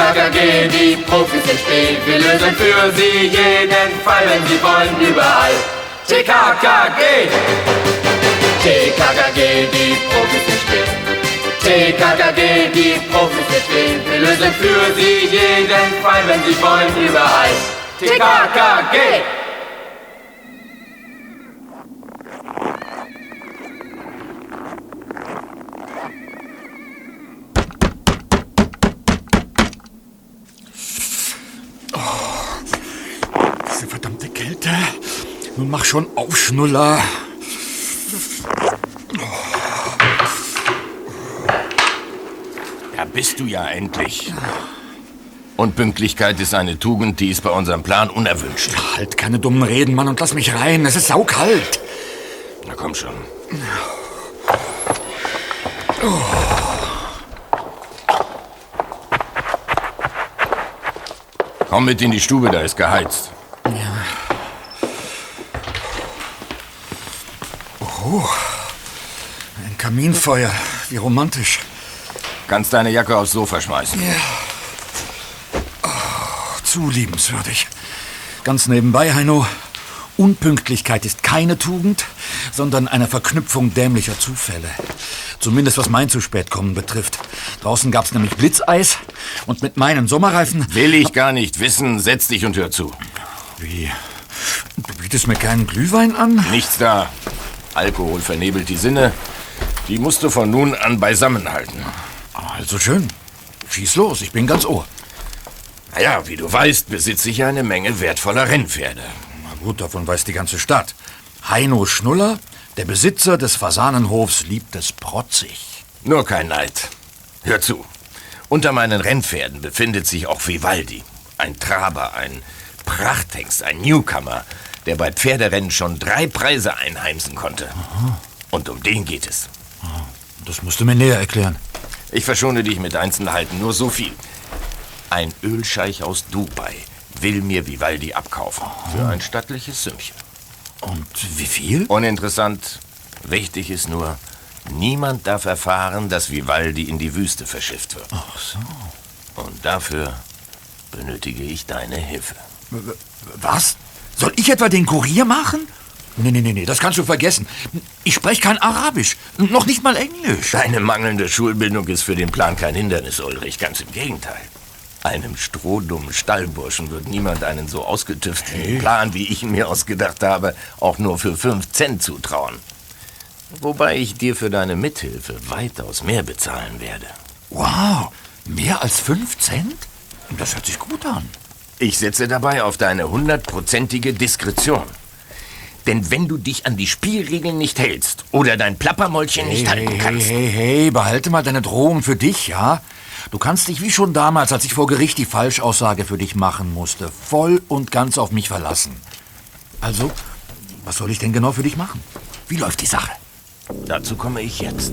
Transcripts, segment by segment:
TKKG, die Profis sind spät. Wir lösen für sie jeden Fall, wenn sie wollen, überall. TKKG! TKKG, die Profis sind spät. TKKG, die Profis sind spät. Wir lösen für sie jeden Fall, wenn sie wollen, überall. TKKG! Kälte. Nun mach schon auf, Schnuller. Da bist du ja endlich. Und Pünktlichkeit ist eine Tugend, die ist bei unserem Plan unerwünscht. Halt keine dummen Reden, Mann, und lass mich rein. Es ist saukalt. Na komm schon. Komm mit in die Stube, da ist geheizt. Ein Kaminfeuer. Wie romantisch. Kannst deine Jacke aufs Sofa schmeißen. Zu liebenswürdig. Ganz nebenbei, Heino. Unpünktlichkeit ist keine Tugend, sondern eine Verknüpfung dämlicher Zufälle. Zumindest was mein zu spät kommen betrifft. Draußen gab's nämlich Blitzeis und mit meinen Sommerreifen. Will ich gar nicht wissen. Setz dich und hör zu. Wie? Du bietest mir keinen Glühwein an? Nichts da. Alkohol vernebelt die Sinne. Die musst du von nun an beisammen halten. Also schön. Schieß los, ich bin ganz ohr. Naja, wie du weißt, besitze ich eine Menge wertvoller Rennpferde. Na gut, davon weiß die ganze Stadt. Heino Schnuller, der Besitzer des Fasanenhofs, liebt es protzig. Nur kein Neid. Hör zu. Unter meinen Rennpferden befindet sich auch Vivaldi. Ein Traber, ein Prachthengst, ein Newcomer, der bei Pferderennen schon drei Preise einheimsen konnte. Und um den geht es. Das musst du mir näher erklären. Ich verschone dich mit Einzelheiten nur so viel. Ein Ölscheich aus Dubai will mir Vivaldi abkaufen. Für ein stattliches Sümmchen. Und wie viel? Uninteressant. Wichtig ist nur, niemand darf erfahren, dass Vivaldi in die Wüste verschifft wird. Ach so. Und dafür benötige ich deine Hilfe. Was? Soll ich etwa den Kurier machen? Nee, nee, nee, nee, das kannst du vergessen. Ich spreche kein Arabisch, noch nicht mal Englisch. Deine mangelnde Schulbildung ist für den Plan kein Hindernis, Ulrich. Ganz im Gegenteil. Einem strohdummen Stallburschen wird niemand einen so ausgetüfteten Plan, wie ich ihn mir ausgedacht habe, auch nur für fünf Cent zutrauen. Wobei ich dir für deine Mithilfe weitaus mehr bezahlen werde. Wow, mehr als fünf Cent? Das hört sich gut an. Ich setze dabei auf deine hundertprozentige Diskretion. Denn wenn du dich an die Spielregeln nicht hältst oder dein Plappermäulchen Hey, nicht hey, halten hey, kannst, hey, hey, behalte mal deine Drohung für dich, ja? Du kannst dich wie schon damals, als ich vor Gericht die Falschaussage für dich machen musste, voll und ganz auf mich verlassen. Also, was soll ich denn genau für dich machen? Wie läuft die Sache? dazu komme ich jetzt.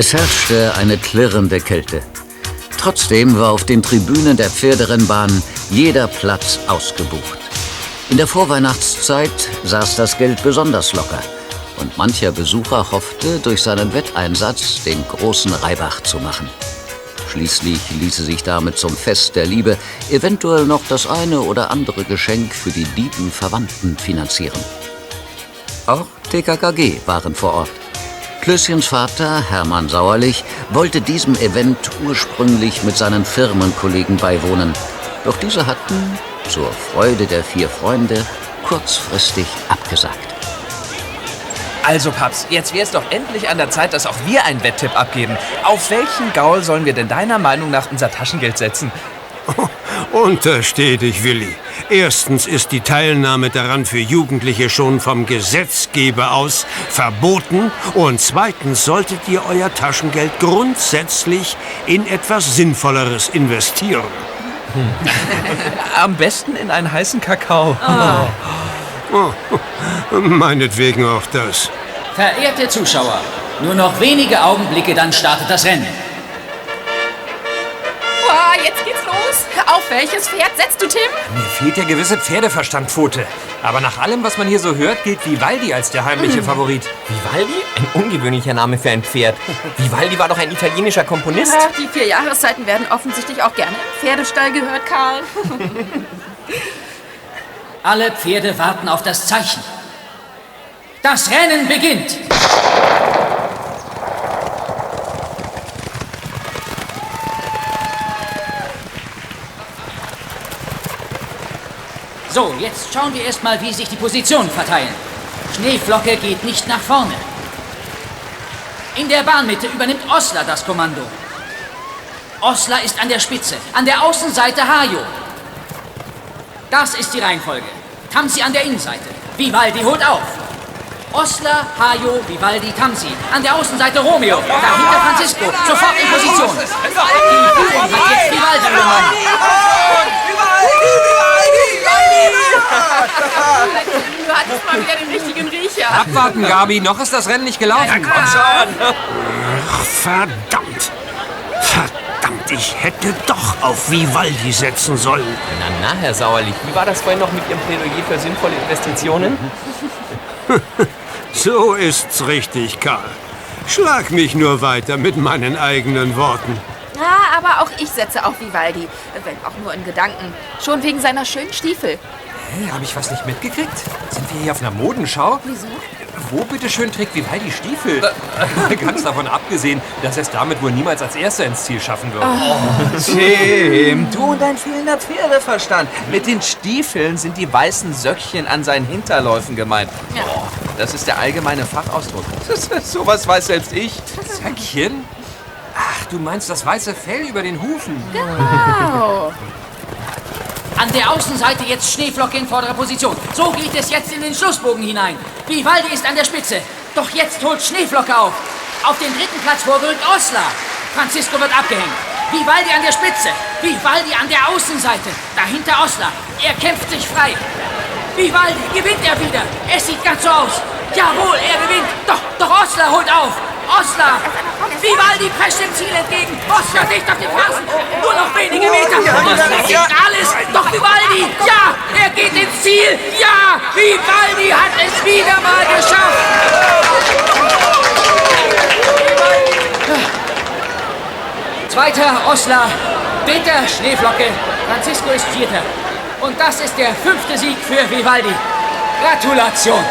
Es herrschte eine klirrende Kälte. Trotzdem war auf den Tribünen der Pferderennbahn jeder Platz ausgebucht. In der Vorweihnachtszeit saß das Geld besonders locker und mancher Besucher hoffte, durch seinen Wetteinsatz den großen Reibach zu machen. Schließlich ließe sich damit zum Fest der Liebe eventuell noch das eine oder andere Geschenk für die lieben Verwandten finanzieren. Auch TKKG waren vor Ort. Klößchens Vater, Hermann Sauerlich, wollte diesem Event ursprünglich mit seinen Firmenkollegen beiwohnen. Doch diese hatten, zur Freude der vier Freunde, kurzfristig abgesagt. Also, Paps, jetzt wäre es doch endlich an der Zeit, dass auch wir einen Wetttipp abgeben. Auf welchen Gaul sollen wir denn deiner Meinung nach unser Taschengeld setzen? Untersteh dich, Willi. Erstens ist die Teilnahme daran für Jugendliche schon vom Gesetzgeber aus verboten. Und zweitens solltet ihr euer Taschengeld grundsätzlich in etwas Sinnvolleres investieren. Am besten in einen heißen Kakao. Meinetwegen auch das. Verehrte Zuschauer, nur noch wenige Augenblicke, dann startet das Rennen. Jetzt geht's los. Auf welches Pferd setzt du, Tim? Mir fehlt der gewisse Pferdeverstand, Pfote. Aber nach allem, was man hier so hört, gilt Vivaldi als der heimliche Favorit. Vivaldi? Ein ungewöhnlicher Name für ein Pferd. Vivaldi war doch ein italienischer Komponist. Ach, die vier Jahreszeiten werden offensichtlich auch gerne im Pferdestall gehört, Karl. Alle Pferde warten auf das Zeichen. Das Rennen beginnt. So, jetzt schauen wir erstmal, wie sich die Positionen verteilen. Schneeflocke geht nicht nach vorne. In der Bahnmitte übernimmt Osler das Kommando. Osler ist an der Spitze. An der Außenseite Hajo. Das ist die Reihenfolge. Tamsi an der Innenseite. Vivaldi holt auf. Osler, Hajo, Vivaldi, Tamsi. An der Außenseite Romeo. Dahinter Francisco. Sofort in Position. Die Führung hat jetzt Vivaldi übernommen. Du hattest mal wieder den richtigen Riecher. Abwarten, Gabi. Noch ist das Rennen nicht gelaufen. Komm schon! Ach, verdammt. Verdammt, ich hätte doch auf Vivaldi setzen sollen. Na, na, Herr Sauerlich, wie war das vorhin noch mit Ihrem Plädoyer für sinnvolle Investitionen? So ist's richtig, Karl. Schlag mich nur weiter mit meinen eigenen Worten. Ja, aber auch ich setze auf Vivaldi. Wenn auch nur in Gedanken. Schon wegen seiner schönen Stiefel. Hä, hab ich was nicht mitgekriegt? Sind wir hier auf einer Modenschau? Wieso? Wo bitteschön trägt Vivaldi Stiefel? Ganz davon abgesehen, dass er es damit wohl niemals als Erster ins Ziel schaffen wird. Tim, du und dein fehlender Pferdeverstand. Mit den Stiefeln sind die weißen Söckchen an seinen Hinterläufen gemeint. Ja. Oh, das ist der allgemeine Fachausdruck. Sowas weiß selbst ich. Söckchen? Ach, du meinst das weiße Fell über den Hufen? Genau. An der Außenseite jetzt Schneeflocke in vorderer Position. So geht es jetzt in den Schlussbogen hinein. Vivaldi ist an der Spitze. Doch jetzt holt Schneeflocke auf. Auf den dritten Platz vorgerückt Osler. Francisco wird abgehängt. Vivaldi an der Spitze. Vivaldi an der Außenseite. Dahinter Osler. Er kämpft sich frei. Vivaldi gewinnt er wieder. Es sieht ganz so aus. Jawohl, er gewinnt. Doch, doch Osler holt auf. Osler. Vivaldi prescht dem Ziel entgegen. Osler dicht auf den Fersen. Nur noch wenige Meter. Osler gibt alles. Doch Vivaldi. Ja, er geht ins Ziel. Ja, Vivaldi hat es wieder mal geschafft. Zweiter Osler, dritter Schneeflocke, Francisco ist Vierter. Und das ist der fünfte Sieg für Vivaldi. Gratulation!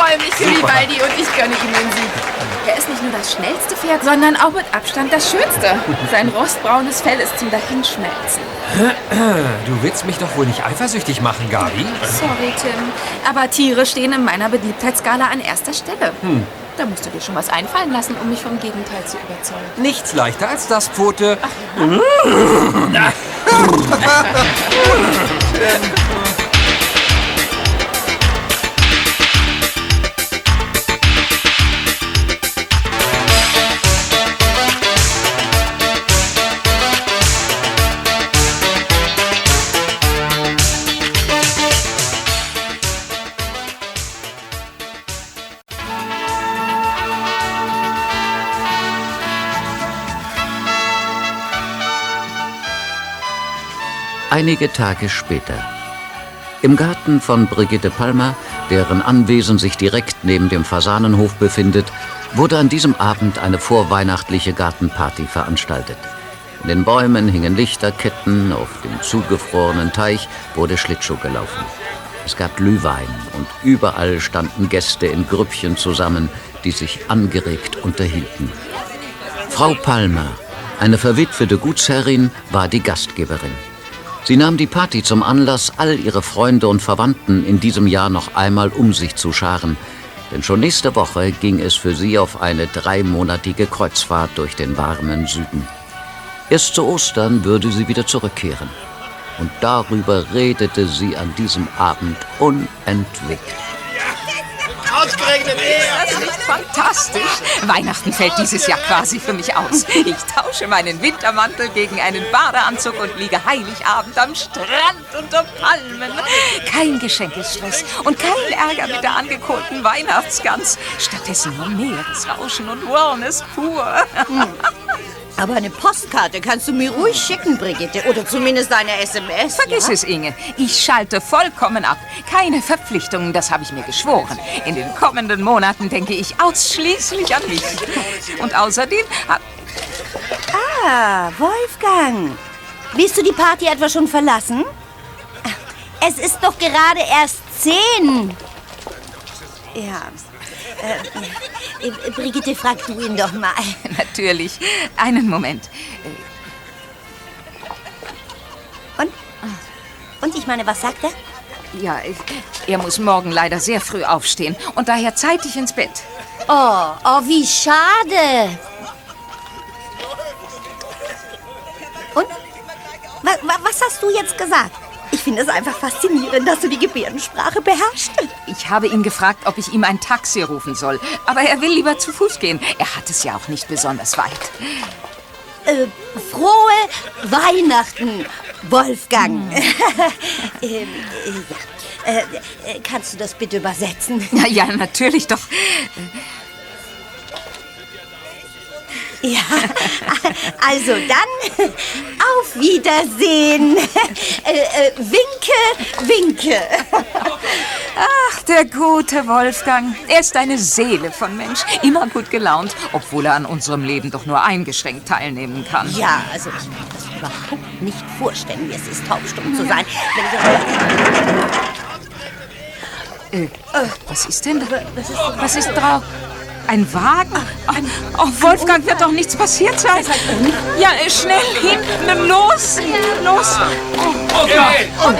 Ich freue mich für Vivaldi und ich gönne ihm den Sieg. Er ist nicht nur das schnellste Pferd, sondern auch mit Abstand das schönste. Sein rostbraunes Fell ist zum Dahinschmelzen. Du willst mich doch wohl nicht eifersüchtig machen, Gabi? Sorry, Tim. Aber Tiere stehen in meiner Beliebtheitsskala an erster Stelle. Da musst du dir schon was einfallen lassen, um mich vom Gegenteil zu überzeugen. Nichts leichter als das, Pfote. Einige Tage später. Im Garten von Brigitte Palmer, deren Anwesen sich direkt neben dem Fasanenhof befindet, wurde an diesem Abend eine vorweihnachtliche Gartenparty veranstaltet. In den Bäumen hingen Lichterketten, auf dem zugefrorenen Teich wurde Schlittschuh gelaufen. Es gab Glühwein und überall standen Gäste in Grüppchen zusammen, die sich angeregt unterhielten. Frau Palmer, eine verwitwete Gutsherrin, war die Gastgeberin. Sie nahm die Party zum Anlass, all ihre Freunde und Verwandten in diesem Jahr noch einmal um sich zu scharen. Denn schon nächste Woche ging es für sie auf eine dreimonatige Kreuzfahrt durch den warmen Süden. Erst zu Ostern würde sie wieder zurückkehren. Und darüber redete sie an diesem Abend unentwegt. Ausgerechnet er! Das ist nicht fantastisch. Weihnachten fällt dieses Jahr quasi für mich aus. Ich tausche meinen Wintermantel gegen einen Badeanzug und liege Heiligabend am Strand unter Palmen. Kein Geschenkestress und kein Ärger mit der angekohlten Weihnachtsgans. Stattdessen nur Meeresrauschen und Wellness pur. Aber eine Postkarte kannst du mir ruhig schicken, Brigitte. Oder zumindest eine SMS. Vergiss ja? es, Inge. Ich schalte vollkommen ab. Keine Verpflichtungen, das habe ich mir geschworen. In den kommenden Monaten denke ich ausschließlich an mich. Und außerdem Ah, Wolfgang. Willst du die Party etwa schon verlassen? Es ist doch gerade erst zehn. Ja. Äh, äh, Brigitte, frag du ihn doch mal. natürlich. Einen Moment. Und? Und ich meine, was sagt er? Ja, er muss morgen leider sehr früh aufstehen und daher zeitig ins Bett. Oh, oh, wie schade. Und? Wa wa was hast du jetzt gesagt? Ich finde es einfach faszinierend, dass du die Gebärdensprache beherrschst. Ich habe ihn gefragt, ob ich ihm ein Taxi rufen soll. Aber er will lieber zu Fuß gehen. Er hat es ja auch nicht besonders weit. Äh, frohe Weihnachten, Wolfgang. ähm, äh, ja. Äh, äh, kannst du das bitte übersetzen? Ja, ja, natürlich doch. Ja, also dann auf Wiedersehen. Äh, äh, winke, winke. Ach, der gute Wolfgang. Er ist eine Seele von Mensch. Immer gut gelaunt, obwohl er an unserem Leben doch nur eingeschränkt teilnehmen kann. Ja, also ich kann das überhaupt nicht vorstellen, wie es ist, taubstumm zu sein. Äh, was ist denn? Was ist, was ist drauf? Ein Wagen? Oh, Wolfgang, wird doch nichts passiert sein. Ja, äh, schnell hinten, los, los. Oh, Okay. Gott.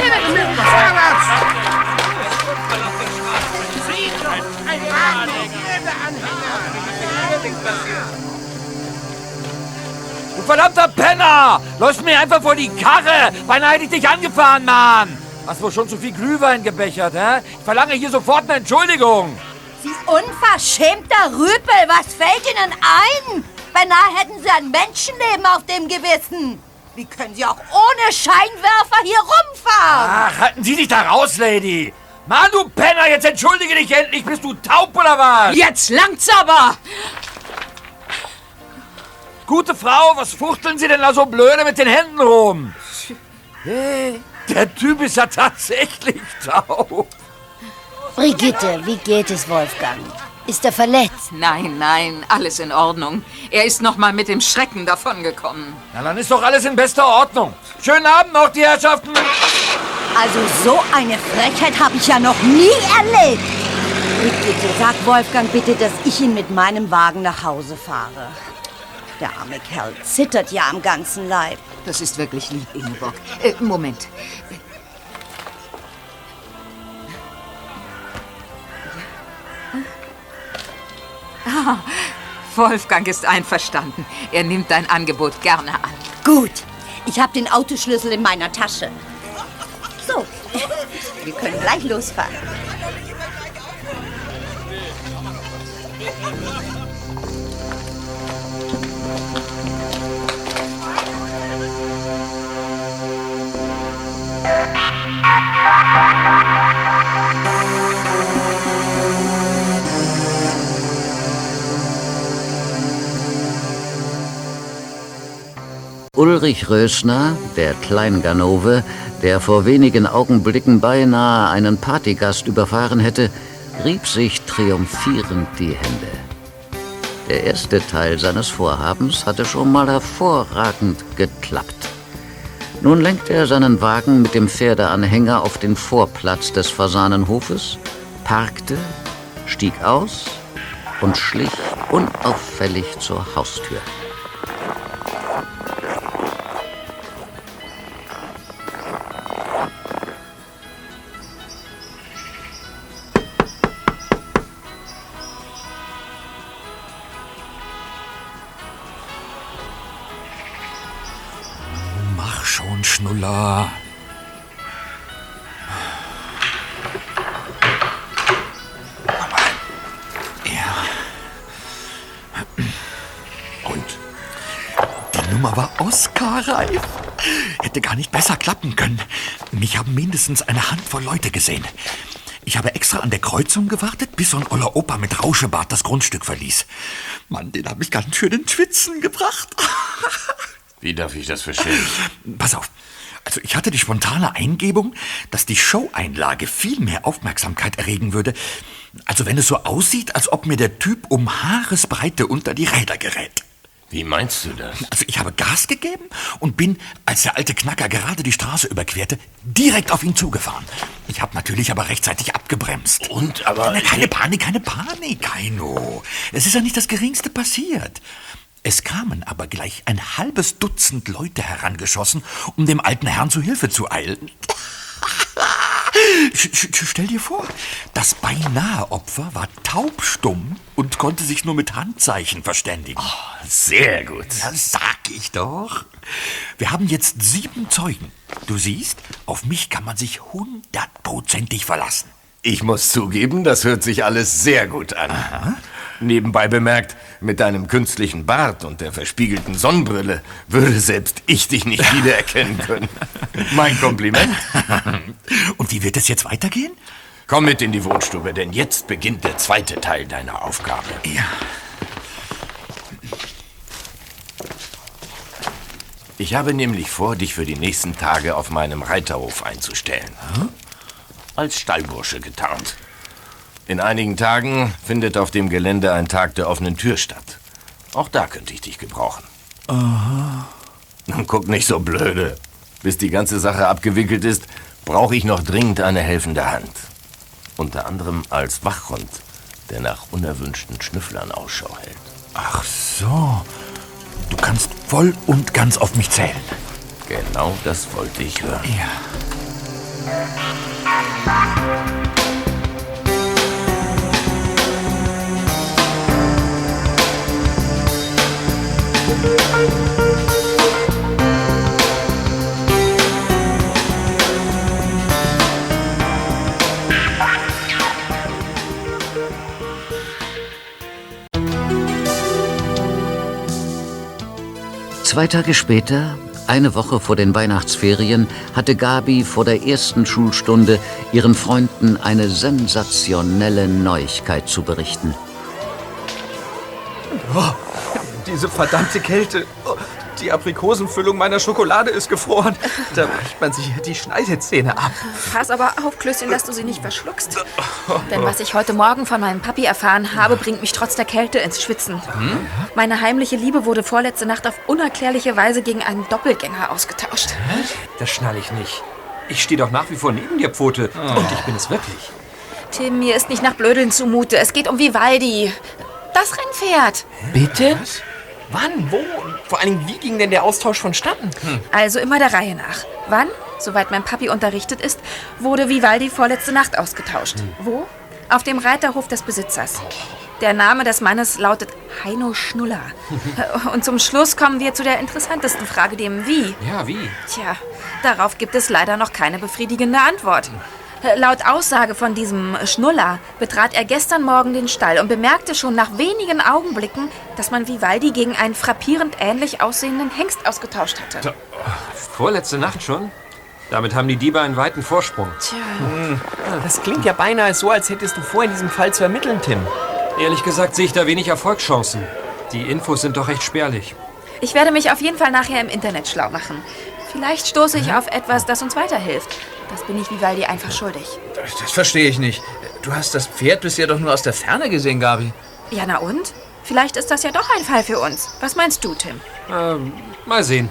Du verdammter Penner! Läufst mir einfach vor die Karre! Beinahe hätte ich dich angefahren, Mann! Hast wohl schon zu viel Glühwein gebechert, hä? Ich verlange hier sofort eine Entschuldigung! Sie unverschämter Rüpel, was fällt Ihnen ein? Beinahe hätten Sie ein Menschenleben auf dem Gewissen. Wie können Sie auch ohne Scheinwerfer hier rumfahren? Ach, halten Sie sich da raus, Lady! Mann, du Penner, jetzt entschuldige dich endlich! Bist du taub oder was? Jetzt langt's aber! Gute Frau, was fuchteln Sie denn da so blöde mit den Händen rum? Hey, der Typ ist ja tatsächlich taub. Brigitte, wie geht es Wolfgang? Ist er verletzt? Nein, nein, alles in Ordnung. Er ist noch mal mit dem Schrecken davongekommen. Na, dann ist doch alles in bester Ordnung. Schönen Abend noch, die Herrschaften. Also so eine Frechheit habe ich ja noch nie erlebt. Brigitte, sag Wolfgang bitte, dass ich ihn mit meinem Wagen nach Hause fahre. Der arme Kerl zittert ja am ganzen Leib. Das ist wirklich lieb, Ingeborg. Äh, Moment. Ah, Wolfgang ist einverstanden. Er nimmt dein Angebot gerne an. Gut, ich habe den Autoschlüssel in meiner Tasche. So, wir können gleich losfahren. Ulrich Rösner, der Kleinganove, der vor wenigen Augenblicken beinahe einen Partygast überfahren hätte, rieb sich triumphierend die Hände. Der erste Teil seines Vorhabens hatte schon mal hervorragend geklappt. Nun lenkte er seinen Wagen mit dem Pferdeanhänger auf den Vorplatz des Fasanenhofes, parkte, stieg aus und schlich unauffällig zur Haustür. Klappen können. Mich haben mindestens eine Handvoll Leute gesehen. Ich habe extra an der Kreuzung gewartet, bis so ein oller Opa mit Rauschebart das Grundstück verließ. Mann, den habe ich ganz schön in Schwitzen gebracht. Wie darf ich das verstehen? Pass auf. Also ich hatte die spontane Eingebung, dass die Show-Einlage viel mehr Aufmerksamkeit erregen würde. Also wenn es so aussieht, als ob mir der Typ um Haaresbreite unter die Räder gerät. Wie meinst du das? Also ich habe Gas gegeben und bin, als der alte Knacker gerade die Straße überquerte, direkt auf ihn zugefahren. Ich habe natürlich aber rechtzeitig abgebremst. Und aber... Na, keine Panik, keine Panik, Heino. Es ist ja nicht das Geringste passiert. Es kamen aber gleich ein halbes Dutzend Leute herangeschossen, um dem alten Herrn zu Hilfe zu eilen. Stell dir vor, das beinahe Opfer war taubstumm und konnte sich nur mit Handzeichen verständigen. Sehr gut. Ja, sag ich doch. Wir haben jetzt sieben Zeugen. Du siehst, auf mich kann man sich hundertprozentig verlassen. Ich muss zugeben, das hört sich alles sehr gut an. Nebenbei bemerkt, mit deinem künstlichen Bart und der verspiegelten Sonnenbrille würde selbst ich dich nicht wiedererkennen können. Mein Kompliment. Und wie wird es jetzt weitergehen? Komm mit in die Wohnstube, denn jetzt beginnt der zweite Teil deiner Aufgabe. Ja. Ich habe nämlich vor, dich für die nächsten Tage auf meinem Reiterhof einzustellen. Als Stallbursche getarnt. In einigen Tagen findet auf dem Gelände ein Tag der offenen Tür statt. Auch da könnte ich dich gebrauchen. Aha. Nun guck nicht so blöde. Bis die ganze Sache abgewickelt ist, brauche ich noch dringend eine helfende Hand. Unter anderem als Wachhund, der nach unerwünschten Schnüfflern Ausschau hält. Ach so. Du kannst voll und ganz auf mich zählen. Genau das wollte ich hören. Ja. Zwei Tage später, eine Woche vor den Weihnachtsferien, hatte Gabi vor der ersten Schulstunde ihren Freunden eine sensationelle Neuigkeit zu berichten. Oh, diese verdammte Kälte. Oh, die Aprikosenfüllung meiner Schokolade ist gefroren. Da bricht man sich ja die Schneidezähne ab. Pass aber auf, Klößchen, dass du sie nicht verschluckst. Denn was ich heute Morgen von meinem Papi erfahren habe, bringt mich trotz der Kälte ins Schwitzen. Hm? Meine heimliche Liebe wurde vorletzte Nacht auf unerklärliche Weise gegen einen Doppelgänger ausgetauscht. Das schnall ich nicht. Ich stehe doch nach wie vor neben dir, Pfote. Und ich bin es wirklich. Tim, mir ist nicht nach Blödeln zumute. Es geht um Vivaldi. Das Rennpferd. Bitte? Wann? Wo? Und vor allen Dingen, wie ging denn der Austausch vonstatten? Also immer der Reihe nach. Wann, soweit mein Papi unterrichtet ist, wurde Vivaldi vorletzte Nacht ausgetauscht? Wo? Auf dem Reiterhof des Besitzers. Der Name des Mannes lautet Heino Schnuller. Und zum Schluss kommen wir zu der interessantesten Frage, dem Wie. Ja, wie? Tja, darauf gibt es leider noch keine befriedigende Antwort. Laut Aussage von diesem Schnuller betrat er gestern Morgen den Stall und bemerkte schon nach wenigen Augenblicken, dass man Vivaldi gegen einen frappierend ähnlich aussehenden Hengst ausgetauscht hatte. Vorletzte Nacht schon? Damit haben die Diebe einen weiten Vorsprung. Tja. Das klingt ja beinahe so, als hättest du vor, in diesem Fall zu ermitteln, Tim. Ehrlich gesagt sehe ich da wenig Erfolgschancen. Die Infos sind doch recht spärlich. Ich werde mich auf jeden Fall nachher im Internet schlau machen. Vielleicht stoße ich auf etwas, das uns weiterhilft. Das bin ich Vivaldi einfach schuldig. Das verstehe ich nicht. Du hast das Pferd bisher doch nur aus der Ferne gesehen, Gabi. Ja, na und? Vielleicht ist das ja doch ein Fall für uns. Was meinst du, Tim? Ähm, mal sehen.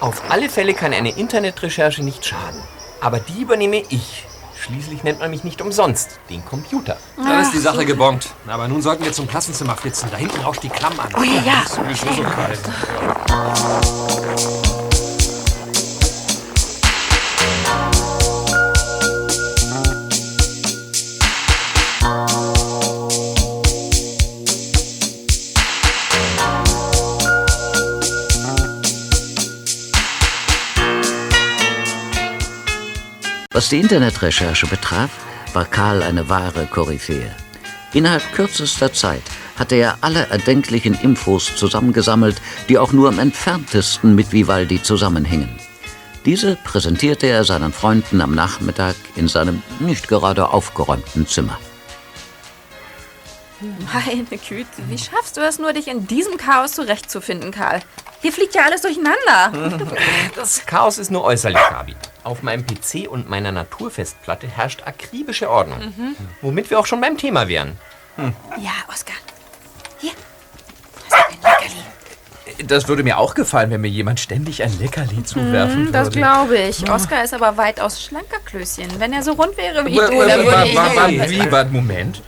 Auf alle Fälle kann eine Internetrecherche nicht schaden. Aber die übernehme ich. Schließlich nennt man mich nicht umsonst den Computer. Dann ist die Sache gebongt. Aber nun sollten wir zum Klassenzimmer flitzen. Da hinten rauscht die Klamm an. Oh ja, ja. Ist sowieso so kalt. Was die Internetrecherche betraf, war Karl eine wahre Koryphäe. Innerhalb kürzester Zeit hatte er alle erdenklichen Infos zusammengesammelt, die auch nur am entferntesten mit Vivaldi zusammenhingen. Diese präsentierte er seinen Freunden am Nachmittag in seinem nicht gerade aufgeräumten Zimmer. Meine Güte, wie schaffst du es nur, dich in diesem Chaos zurechtzufinden, Karl? Hier fliegt ja alles durcheinander. Das Chaos ist nur äußerlich, Gabi. Auf meinem PC und meiner Naturfestplatte herrscht akribische Ordnung. Mhm. Womit wir auch schon beim Thema wären. Ja, Oskar. Hier. Das Leckerli. Das würde mir auch gefallen, wenn mir jemand ständig ein Leckerli zuwerfen Hm, das würde. glaube ich. Oskar ist aber weitaus schlanker Klößchen. Wenn er so rund wäre wie du, dann würde ich... Wie, warte, Moment.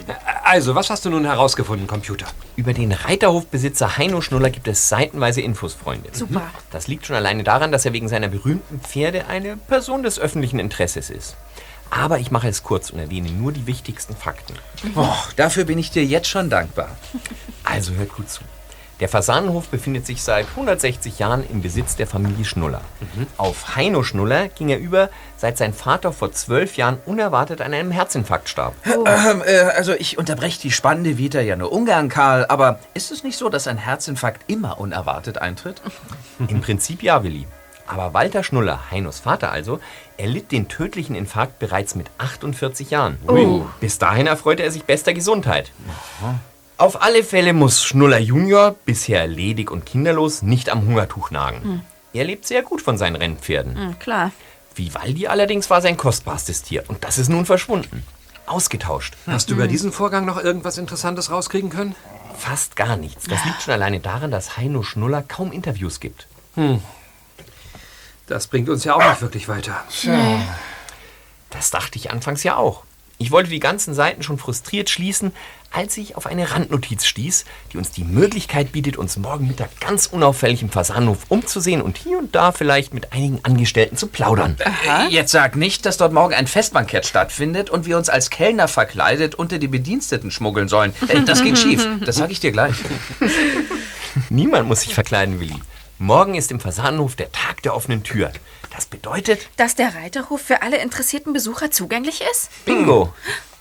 Also, was hast du nun herausgefunden, Computer? Über den Reiterhofbesitzer Heino Schnuller gibt es seitenweise Infos, Freunde. Super. Das liegt schon alleine daran, dass er wegen seiner berühmten Pferde eine Person des öffentlichen Interesses ist. Aber ich mache es kurz und erwähne nur die wichtigsten Fakten. Oh, dafür bin ich dir jetzt schon dankbar. Also hört gut zu. Der Fasanenhof befindet sich seit 160 Jahren im Besitz der Familie Schnuller. Auf Heino Schnuller ging er über, seit sein Vater vor zwölf Jahren unerwartet an einem Herzinfarkt starb. Ähm, äh, also ich unterbreche die spannende Vita ja nur ungern, Karl, aber ist es nicht so, dass ein Herzinfarkt immer unerwartet eintritt? Im Prinzip ja, Willi. Aber Walter Schnuller, Heinos Vater also, erlitt den tödlichen Infarkt bereits mit 48 Jahren. Oh. Bis dahin erfreute er sich bester Gesundheit. Auf alle Fälle muss Schnuller Junior, bisher ledig und kinderlos, nicht am Hungertuch nagen. Hm. Er lebt sehr gut von seinen Rennpferden. Hm, klar. Vivaldi allerdings war sein kostbarstes Tier und das ist nun verschwunden. Ausgetauscht. Hast du über diesen Vorgang noch irgendwas Interessantes rauskriegen können? Fast gar nichts. Das liegt schon alleine daran, dass Heino Schnuller kaum Interviews gibt. Hm. Das bringt uns ja auch nicht wirklich weiter. Das dachte ich anfangs ja auch. Ich wollte die ganzen Seiten schon frustriert schließen, als ich auf eine Randnotiz stieß, die uns die Möglichkeit bietet, uns morgen Mittag ganz unauffällig im Fasanhof umzusehen und hier und da vielleicht mit einigen Angestellten zu plaudern. Äh, Jetzt sag nicht, dass dort morgen ein Festbankett stattfindet und wir uns als Kellner verkleidet unter die Bediensteten schmuggeln sollen. Äh, Das geht schief, das sag ich dir gleich. Niemand muss sich verkleiden, Willi. Morgen ist im Fasanenhof der Tag der offenen Tür. Das bedeutet Dass der Reiterhof für alle interessierten Besucher zugänglich ist? Bingo.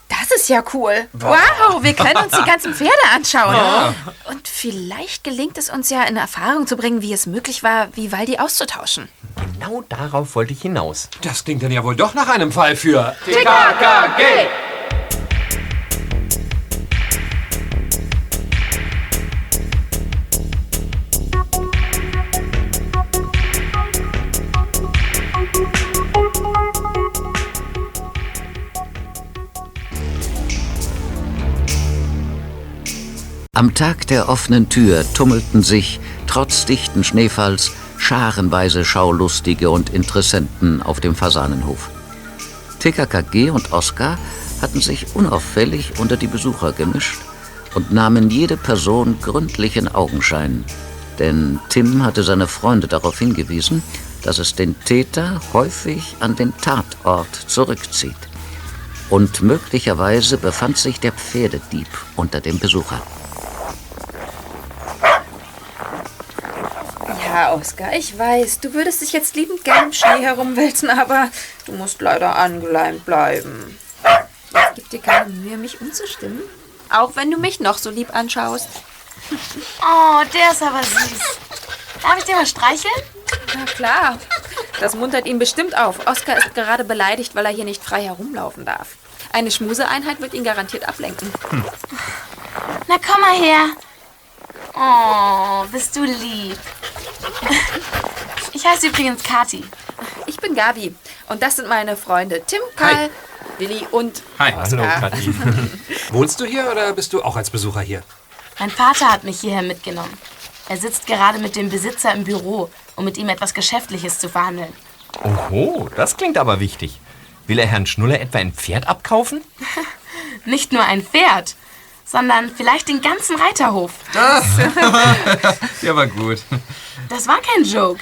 Das ist ja cool. Wow, wir können uns die ganzen Pferde anschauen. Ja. Und vielleicht gelingt es uns ja in Erfahrung zu bringen, wie es möglich war, Vivaldi auszutauschen. Genau darauf wollte ich hinaus. Das klingt dann ja wohl doch nach einem Fall für... TKKG! Am Tag der offenen Tür tummelten sich, trotz dichten Schneefalls, scharenweise Schaulustige und Interessenten auf dem Fasanenhof. TKKG und Oskar hatten sich unauffällig unter die Besucher gemischt und nahmen jede Person gründlich in Augenschein. Denn Tim hatte seine Freunde darauf hingewiesen, dass es den Täter häufig an den Tatort zurückzieht. Und möglicherweise befand sich der Pferdedieb unter dem Besucher. Ja, Oskar, ich weiß, du würdest dich jetzt liebend gern im Schnee herumwälzen, aber du musst leider angeleimt bleiben. Jetzt gib dir keine Mühe, mich umzustimmen. Auch wenn du mich noch so lieb anschaust. Oh, der ist aber süß. Darf ich dir mal streicheln? Na klar. Das muntert ihn bestimmt auf. Oskar ist gerade beleidigt, weil er hier nicht frei herumlaufen darf. Eine Schmuseeinheit wird ihn garantiert ablenken. Na, komm mal her. Oh, bist du lieb. Ich heiße übrigens Kati. Ich bin Gabi und das sind meine Freunde Tim, Karl, Willi und Hi. Oskar. Wohnst du hier oder bist du auch als Besucher hier? Mein Vater hat mich hierher mitgenommen. Er sitzt gerade mit dem Besitzer im Büro, um mit ihm etwas Geschäftliches zu verhandeln. Oho, das klingt aber wichtig. Will er Herrn Schnuller etwa ein Pferd abkaufen? Nicht nur ein Pferd, sondern vielleicht den ganzen Reiterhof. Der war gut. Das war kein Joke.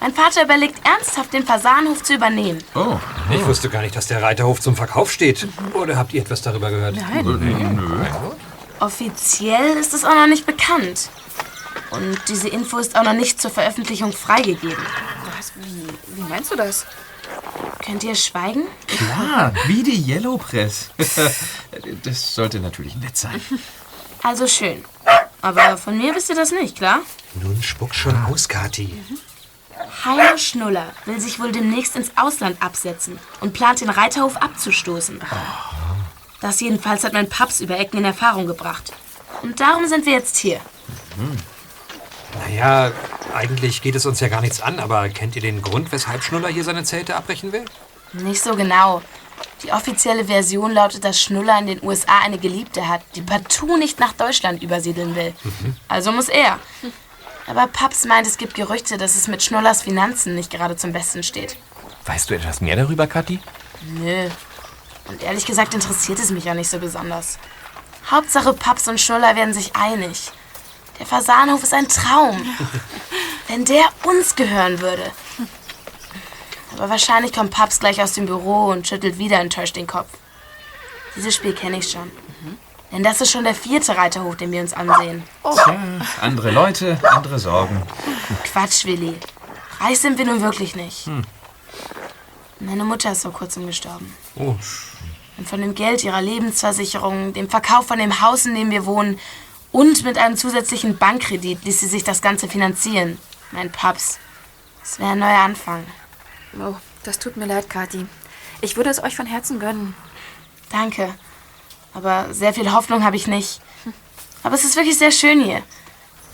Mein Vater überlegt ernsthaft, den Fasanhof zu übernehmen. Oh. Ich wusste gar nicht, dass der Reiterhof zum Verkauf steht. Oder habt ihr etwas darüber gehört? Nein. Offiziell ist es auch noch nicht bekannt. Und diese Info ist auch noch nicht zur Veröffentlichung freigegeben. Was? Wie, wie meinst du das? Könnt ihr schweigen? Klar, wie die Yellow Press. Das sollte natürlich nett sein. Also schön. Aber von mir wisst ihr das nicht, klar? Nun spuck schon aus, Kathi. Heino Schnuller will sich wohl demnächst ins Ausland absetzen und plant den Reiterhof abzustoßen. Das jedenfalls hat mein Paps über Ecken in Erfahrung gebracht. Und darum sind wir jetzt hier. Naja, eigentlich geht es uns ja gar nichts an, aber kennt ihr den Grund, weshalb Schnuller hier seine Zelte abbrechen will? Nicht so genau. Die offizielle Version lautet, dass Schnuller in den USA eine Geliebte hat, die partout nicht nach Deutschland übersiedeln will. Also muss er. Aber Paps meint, es gibt Gerüchte, dass es mit Schnullers Finanzen nicht gerade zum Besten steht. Weißt du etwas mehr darüber, Kathi? Nö. Und ehrlich gesagt interessiert es mich auch nicht so besonders. Hauptsache Paps und Schnuller werden sich einig. Der Fasanhof ist ein Traum. Wenn der uns gehören würde. Aber wahrscheinlich kommt Paps gleich aus dem Büro und schüttelt wieder enttäuscht den Kopf. Dieses Spiel kenne ich schon. Denn das ist schon der vierte Reiterhof, den wir uns ansehen. Tja, andere Leute, andere Sorgen. Quatsch, Willi. Reich sind wir nun wirklich nicht. Hm. Meine Mutter ist vor kurzem gestorben. Oh. Und von dem Geld ihrer Lebensversicherung, dem Verkauf von dem Haus, in dem wir wohnen und mit einem zusätzlichen Bankkredit ließ sie sich das Ganze finanzieren. Mein Paps. Es wäre ein neuer Anfang. Oh, das tut mir leid, Kathi. Ich würde es euch von Herzen gönnen. Danke. Aber sehr viel Hoffnung habe ich nicht. Aber es ist wirklich sehr schön hier.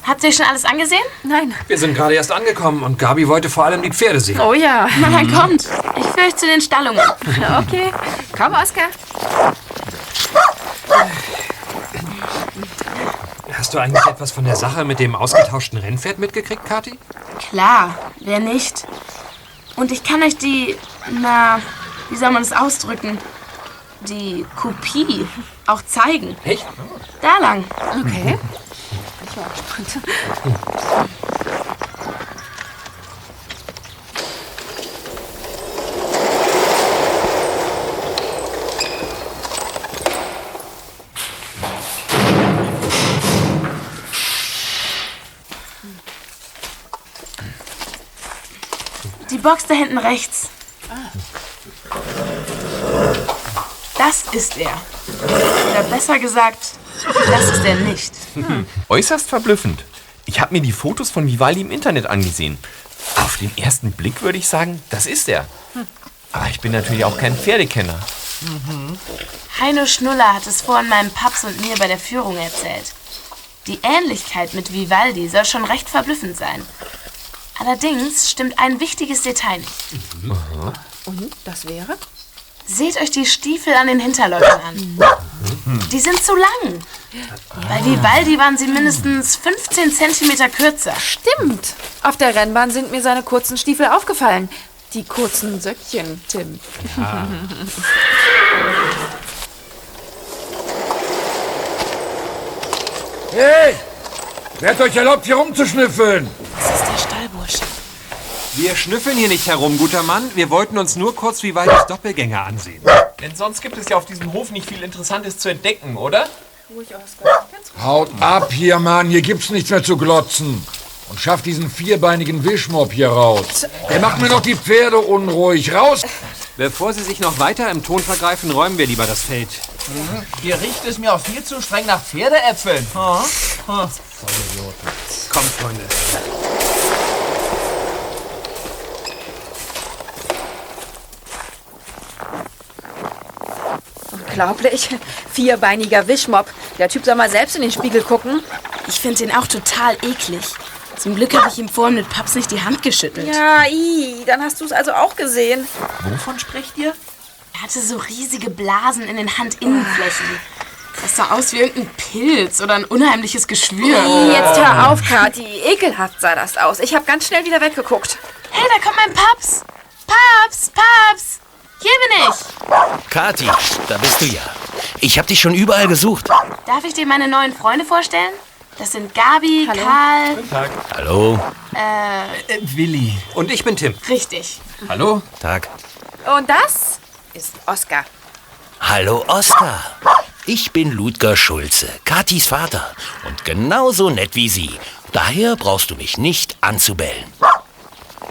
Habt ihr euch schon alles angesehen? Nein. Wir sind gerade erst angekommen und Gabi wollte vor allem die Pferde sehen. Oh ja. Na dann kommt. Ich führe euch zu den Stallungen. Okay. Komm, Oskar. Hast du eigentlich etwas von der Sache mit dem ausgetauschten Rennpferd mitgekriegt, Kathi? Klar, wer nicht? Und ich kann euch die, na, wie soll man das ausdrücken? Die Kopie auch zeigen. Echt? Da lang. Okay. Die Box da hinten rechts. Das ist er. Oder besser gesagt, das ist er nicht. Äußerst verblüffend. Ich habe mir die Fotos von Vivaldi im Internet angesehen. Auf den ersten Blick würde ich sagen, das ist er. Aber ich bin natürlich auch kein Pferdekenner. Heino Schnuller hat es vorhin meinem Paps und mir bei der Führung erzählt. Die Ähnlichkeit mit Vivaldi soll schon recht verblüffend sein. Allerdings stimmt ein wichtiges Detail nicht. Und das wäre? Seht euch die Stiefel an den Hinterläufen an. Die sind zu lang. Bei Vivaldi waren sie mindestens 15 Zentimeter kürzer. Stimmt. Auf der Rennbahn sind mir seine kurzen Stiefel aufgefallen. Die kurzen Söckchen, Tim. Hey! Wer hat euch erlaubt, hier rumzuschnüffeln? Das ist der Stallbursche. Wir schnüffeln hier nicht herum, guter Mann. Wir wollten uns nur kurz Vivaldis Doppelgänger ansehen. Denn sonst gibt es ja auf diesem Hof nicht viel Interessantes zu entdecken, oder? Ruhig, Oskar. Haut ab hier, Mann. Hier gibt's nichts mehr zu glotzen. Und schafft diesen vierbeinigen Wischmob hier raus. Der macht mir noch die Pferde unruhig. Raus! Bevor Sie sich noch weiter im Ton vergreifen, räumen wir lieber das Feld. Hier riecht es mir auch viel zu streng nach Pferdeäpfeln. Ha? Ha. Kommt, Freunde. Unglaublich. Vierbeiniger Wischmob. Der Typ soll mal selbst in den Spiegel gucken. Ich finde den auch total eklig. Zum Glück habe ich ihm vorhin mit Paps nicht die Hand geschüttelt. Ja, i, dann hast du es also auch gesehen. Wovon sprecht ihr? Er hatte so riesige Blasen in den Handinnenflächen. Das sah aus wie irgendein Pilz oder ein unheimliches Geschwür. I, jetzt hör auf, Kathi. Ekelhaft sah das aus. Ich habe ganz schnell wieder weggeguckt. Hey, da kommt mein Paps. Paps, Paps. Hier bin ich. Kathi, da bist du ja. Ich habe dich schon überall gesucht. Darf ich dir meine neuen Freunde vorstellen? Das sind Gabi, Karl. Guten Tag. Hallo. Äh, Willi. Und ich bin Tim. richtig. Hallo. Tag. Und das ist Oskar. Hallo, Oskar. Ich bin Ludger Schulze, Kathis Vater. Und genauso nett wie Sie. Daher brauchst du mich nicht anzubellen.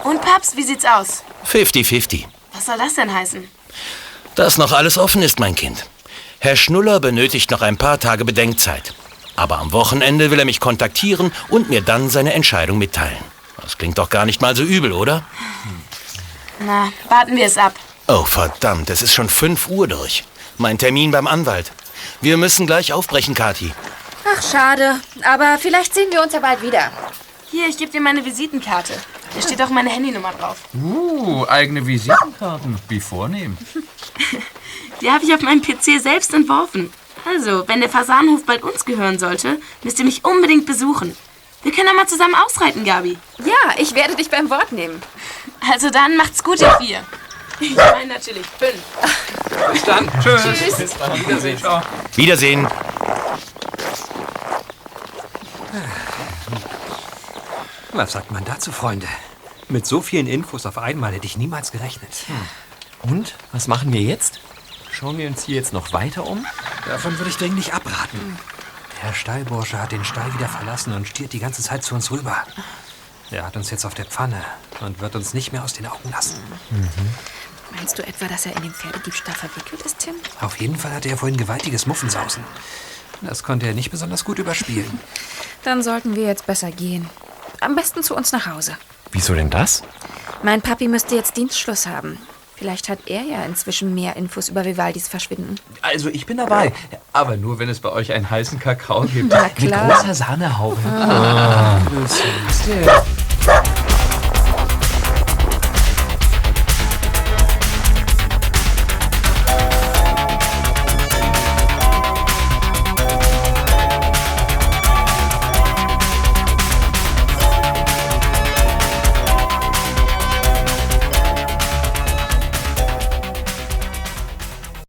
Und Paps, wie sieht's aus? 50-50. Was soll das denn heißen? Dass noch alles offen ist, mein Kind. Herr Schnuller benötigt noch ein paar Tage Bedenkzeit. Aber am Wochenende will er mich kontaktieren und mir dann seine Entscheidung mitteilen. Das klingt doch gar nicht mal so übel, oder? Na, warten wir es ab. Oh, verdammt, es ist schon 5 Uhr durch. Mein Termin beim Anwalt. Wir müssen gleich aufbrechen, Kathi. Ach, schade. Aber vielleicht sehen wir uns ja bald wieder. Hier, ich gebe dir meine Visitenkarte. Da steht auch meine Handynummer drauf. Uh, eigene Visitenkarten. Wie vornehm. Die habe ich auf meinem PC selbst entworfen. Also, wenn der Fasanhof bald uns gehören sollte, müsst ihr mich unbedingt besuchen. Wir können doch mal zusammen ausreiten, Gabi. Ja, ich werde dich beim Wort nehmen. Also dann macht's gut, ihr vier. Ich meine natürlich fünf. Bis dann. Tschüss. Tschüss. Bis dann. Wiedersehen. Ciao. Wiedersehen. Was sagt man dazu, Freunde? Mit so vielen Infos auf einmal hätte ich niemals gerechnet. Und? Was machen wir jetzt? Schauen wir uns hier jetzt noch weiter um? Davon würde ich dringlich abraten. Der Stallbursche hat den Stall wieder verlassen und stiert die ganze Zeit zu uns rüber. Er hat uns jetzt auf der Pfanne und wird uns nicht mehr aus den Augen lassen. Meinst du etwa, dass er in den Pferdediebstahl verwickelt ist, Tim? Auf jeden Fall hatte er vorhin gewaltiges Muffensausen. Das konnte er nicht besonders gut überspielen. Dann sollten wir jetzt besser gehen. Am besten zu uns nach Hause. Wieso denn das? Mein Papi müsste jetzt Dienstschluss haben. Vielleicht hat er ja inzwischen mehr Infos über Vivaldis Verschwinden. Also ich bin dabei. Aber nur, wenn es bei euch einen heißen Kakao gibt. Na Mit klar. großer Sahnehaube. Ah.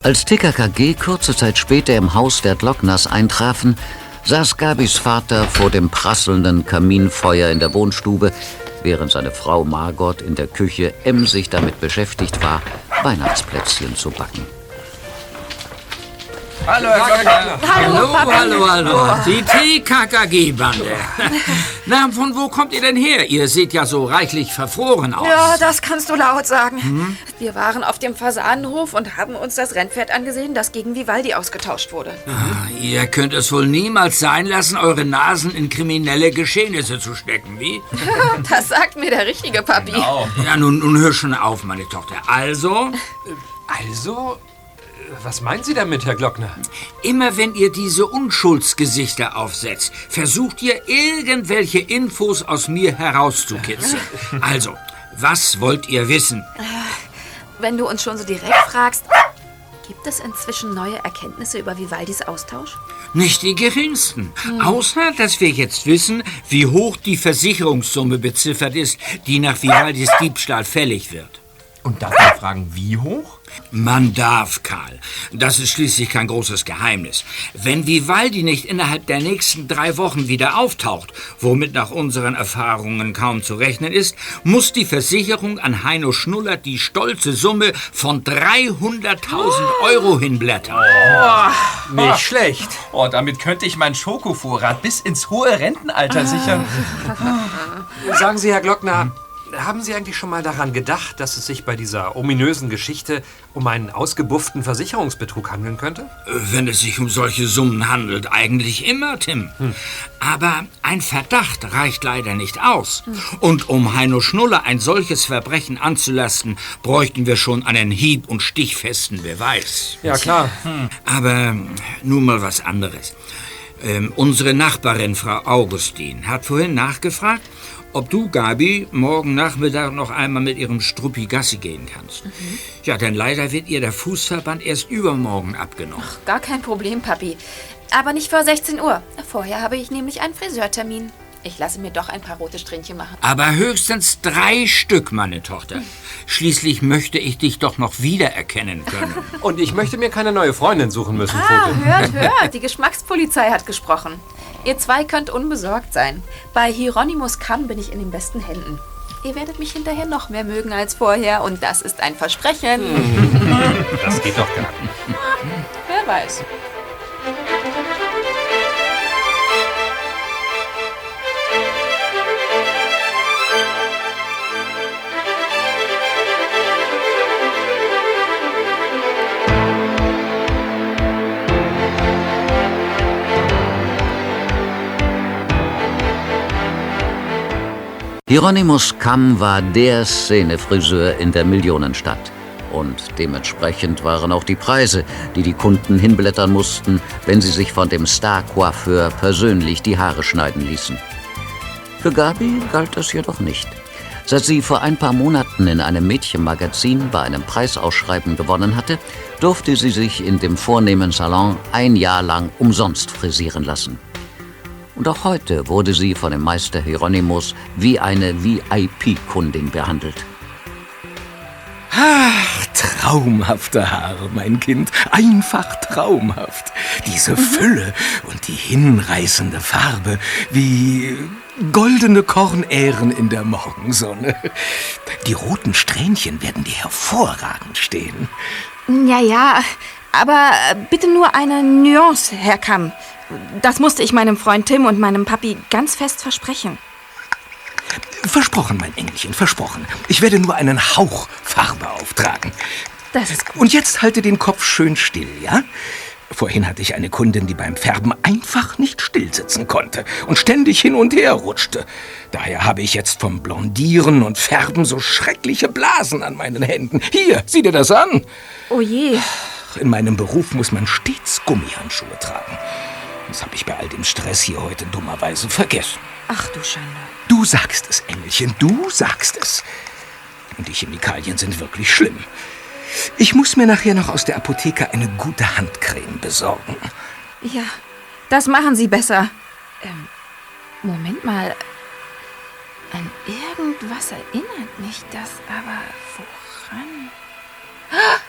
Als TKKG kurze Zeit später im Haus der Glockners eintrafen, saß Gabis Vater vor dem prasselnden Kaminfeuer in der Wohnstube, während seine Frau Margot in der Küche emsig damit beschäftigt war, Weihnachtsplätzchen zu backen. Hallo, Herr Glockner. Hallo, Papi. hallo, hallo. Oh. Die TKKG-Bande. Na, von wo kommt ihr denn her? Ihr seht ja so reichlich verfroren aus. Ja, das kannst du laut sagen. Hm? Wir waren auf dem Fasanenhof und haben uns das Rennpferd angesehen, das gegen Vivaldi ausgetauscht wurde. Ah, Ihr könnt es wohl niemals sein lassen, eure Nasen in kriminelle Geschehnisse zu stecken, wie? Das sagt mir der richtige Papi. Ja, nun, nun hör schon auf, meine Tochter. Also? Also? Was meinen Sie damit, Herr Glockner? Immer wenn ihr diese Unschuldsgesichter aufsetzt, versucht ihr irgendwelche Infos aus mir herauszukitzeln. Also, was wollt ihr wissen? Wenn du uns schon so direkt fragst, gibt es inzwischen neue Erkenntnisse über Vivaldis Austausch? Nicht die geringsten. Außer, dass wir jetzt wissen, wie hoch die Versicherungssumme beziffert ist, die nach Vivaldis Diebstahl fällig wird. Und darf man fragen, wie hoch? Man darf, Karl. Das ist schließlich kein großes Geheimnis. Wenn Vivaldi nicht innerhalb der nächsten drei Wochen wieder auftaucht, womit nach unseren Erfahrungen kaum zu rechnen ist, muss die Versicherung an Heino Schnuller die stolze Summe von 300.000 Euro hinblättern. Nicht schlecht. Oh, damit könnte ich meinen Schokovorrat bis ins hohe Rentenalter sichern. Sagen Sie, Herr Glockner, haben Sie eigentlich schon mal daran gedacht, dass es sich bei dieser ominösen Geschichte um einen ausgebufften Versicherungsbetrug handeln könnte? Wenn es sich um solche Summen handelt, eigentlich immer, Tim. Aber ein Verdacht reicht leider nicht aus. Und um Heino Schnuller ein solches Verbrechen anzulasten, bräuchten wir schon einen hieb- und stichfesten Beweis. Ja, klar. Aber nun mal was anderes. Ähm, unsere Nachbarin, Frau Augustin, hat vorhin nachgefragt, ob du, Gabi, morgen Nachmittag noch einmal mit ihrem Struppi Gassi gehen kannst. Ja, denn leider wird ihr der Fußverband erst übermorgen abgenommen. Gar kein Problem, Papi. Aber nicht vor 16 Uhr. Vorher habe ich nämlich einen Friseurtermin. Ich lasse mir doch ein paar rote Strähnchen machen. Aber höchstens drei Stück, meine Tochter. Schließlich möchte ich dich doch noch wiedererkennen können. Und ich möchte mir keine neue Freundin suchen müssen, Ah, Foto. hört, hört. Die Geschmackspolizei hat gesprochen. Ihr zwei könnt unbesorgt sein. Bei Hieronymus Kamm bin ich in den besten Händen. Ihr werdet mich hinterher noch mehr mögen als vorher und das ist ein Versprechen. Das geht doch gar nicht. Wer weiß. Hieronymus Kamm war der Szenefriseur in der Millionenstadt. Und dementsprechend waren auch die Preise, die die Kunden hinblättern mussten, wenn sie sich von dem Star-Coiffeur persönlich die Haare schneiden ließen. Für Gabi galt das jedoch nicht. Seit sie vor ein paar Monaten in einem Mädchenmagazin bei einem Preisausschreiben gewonnen hatte, durfte sie sich in dem vornehmen Salon ein Jahr lang umsonst frisieren lassen. Und auch heute wurde sie von dem Meister Hieronymus wie eine VIP-Kundin behandelt. Ach, traumhafte Haare, mein Kind. Einfach traumhaft. Diese Fülle und die hinreißende Farbe, wie goldene Kornähren in der Morgensonne. Die roten Strähnchen werden dir hervorragend stehen. Ja, ja, aber bitte nur eine Nuance, Herr Kamm. Das musste ich meinem Freund Tim und meinem Papi ganz fest versprechen. Versprochen, mein Engelchen, versprochen. Ich werde nur einen Hauch Farbe auftragen. Das ist gut. Und jetzt halte den Kopf schön still, ja? Vorhin hatte ich eine Kundin, die beim Färben einfach nicht stillsitzen konnte und ständig hin und her rutschte. Daher habe ich jetzt vom Blondieren und Färben so schreckliche Blasen an meinen Händen. Hier, sieh dir das an. Oh je. In meinem Beruf muss man stets Gummihandschuhe tragen. Das habe ich bei all dem Stress hier heute dummerweise vergessen. Ach du Schande. Du sagst es, Engelchen, du sagst es. Und die Chemikalien sind wirklich schlimm. Ich muss mir nachher noch aus der Apotheke eine gute Handcreme besorgen. Ja, das machen Sie besser. Ähm, Moment mal. An irgendwas erinnert mich das, aber woran? Ah,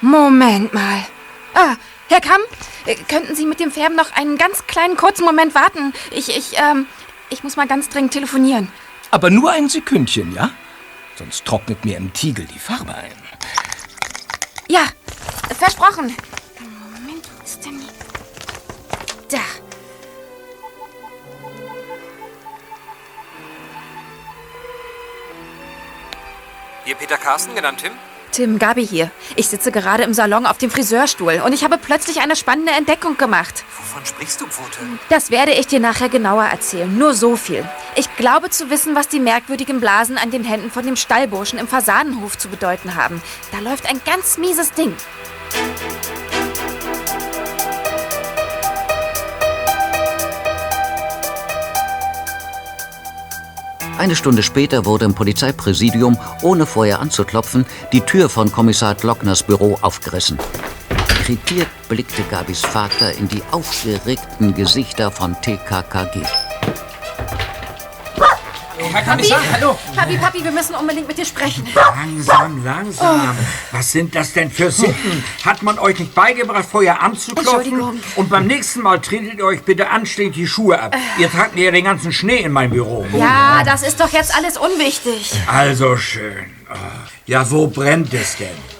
Moment mal. Ah, Herr Kamm, äh, könnten Sie mit dem Färben noch einen ganz kleinen kurzen Moment warten? Ich, ich, ähm, ich muss mal ganz dringend telefonieren. Aber nur ein Sekündchen, ja? Sonst trocknet mir im Tiegel die Farbe ein. Ja, versprochen. Moment, wo ist denn die? Da. Hier Peter Carsten, genannt Tim. Tim, Gabi hier. Ich sitze gerade im Salon auf dem Friseurstuhl und ich habe plötzlich eine spannende Entdeckung gemacht. Wovon sprichst du, Pfote? Das werde ich dir nachher genauer erzählen. Nur so viel. Ich glaube zu wissen, was die merkwürdigen Blasen an den Händen von dem Stallburschen im Fasanenhof zu bedeuten haben. Da läuft ein ganz mieses Ding. Eine Stunde später wurde im Polizeipräsidium, ohne vorher anzuklopfen, die Tür von Kommissar Glockners Büro aufgerissen. Irritiert blickte Gabis Vater in die aufgeregten Gesichter von TKKG. Herr Papi, Kommissar, hallo. Papi, Papi, wir müssen unbedingt mit dir sprechen. Langsam, langsam. Was sind das denn für Sitten? Hat man euch nicht beigebracht, vorher anzuklopfen? Entschuldigung. Und beim nächsten Mal tretet ihr euch bitte anständig die Schuhe ab. Ihr tragt mir ja den ganzen Schnee in mein Büro. Ja, das ist doch jetzt alles unwichtig. Also schön. Ah. Ja, wo brennt es denn?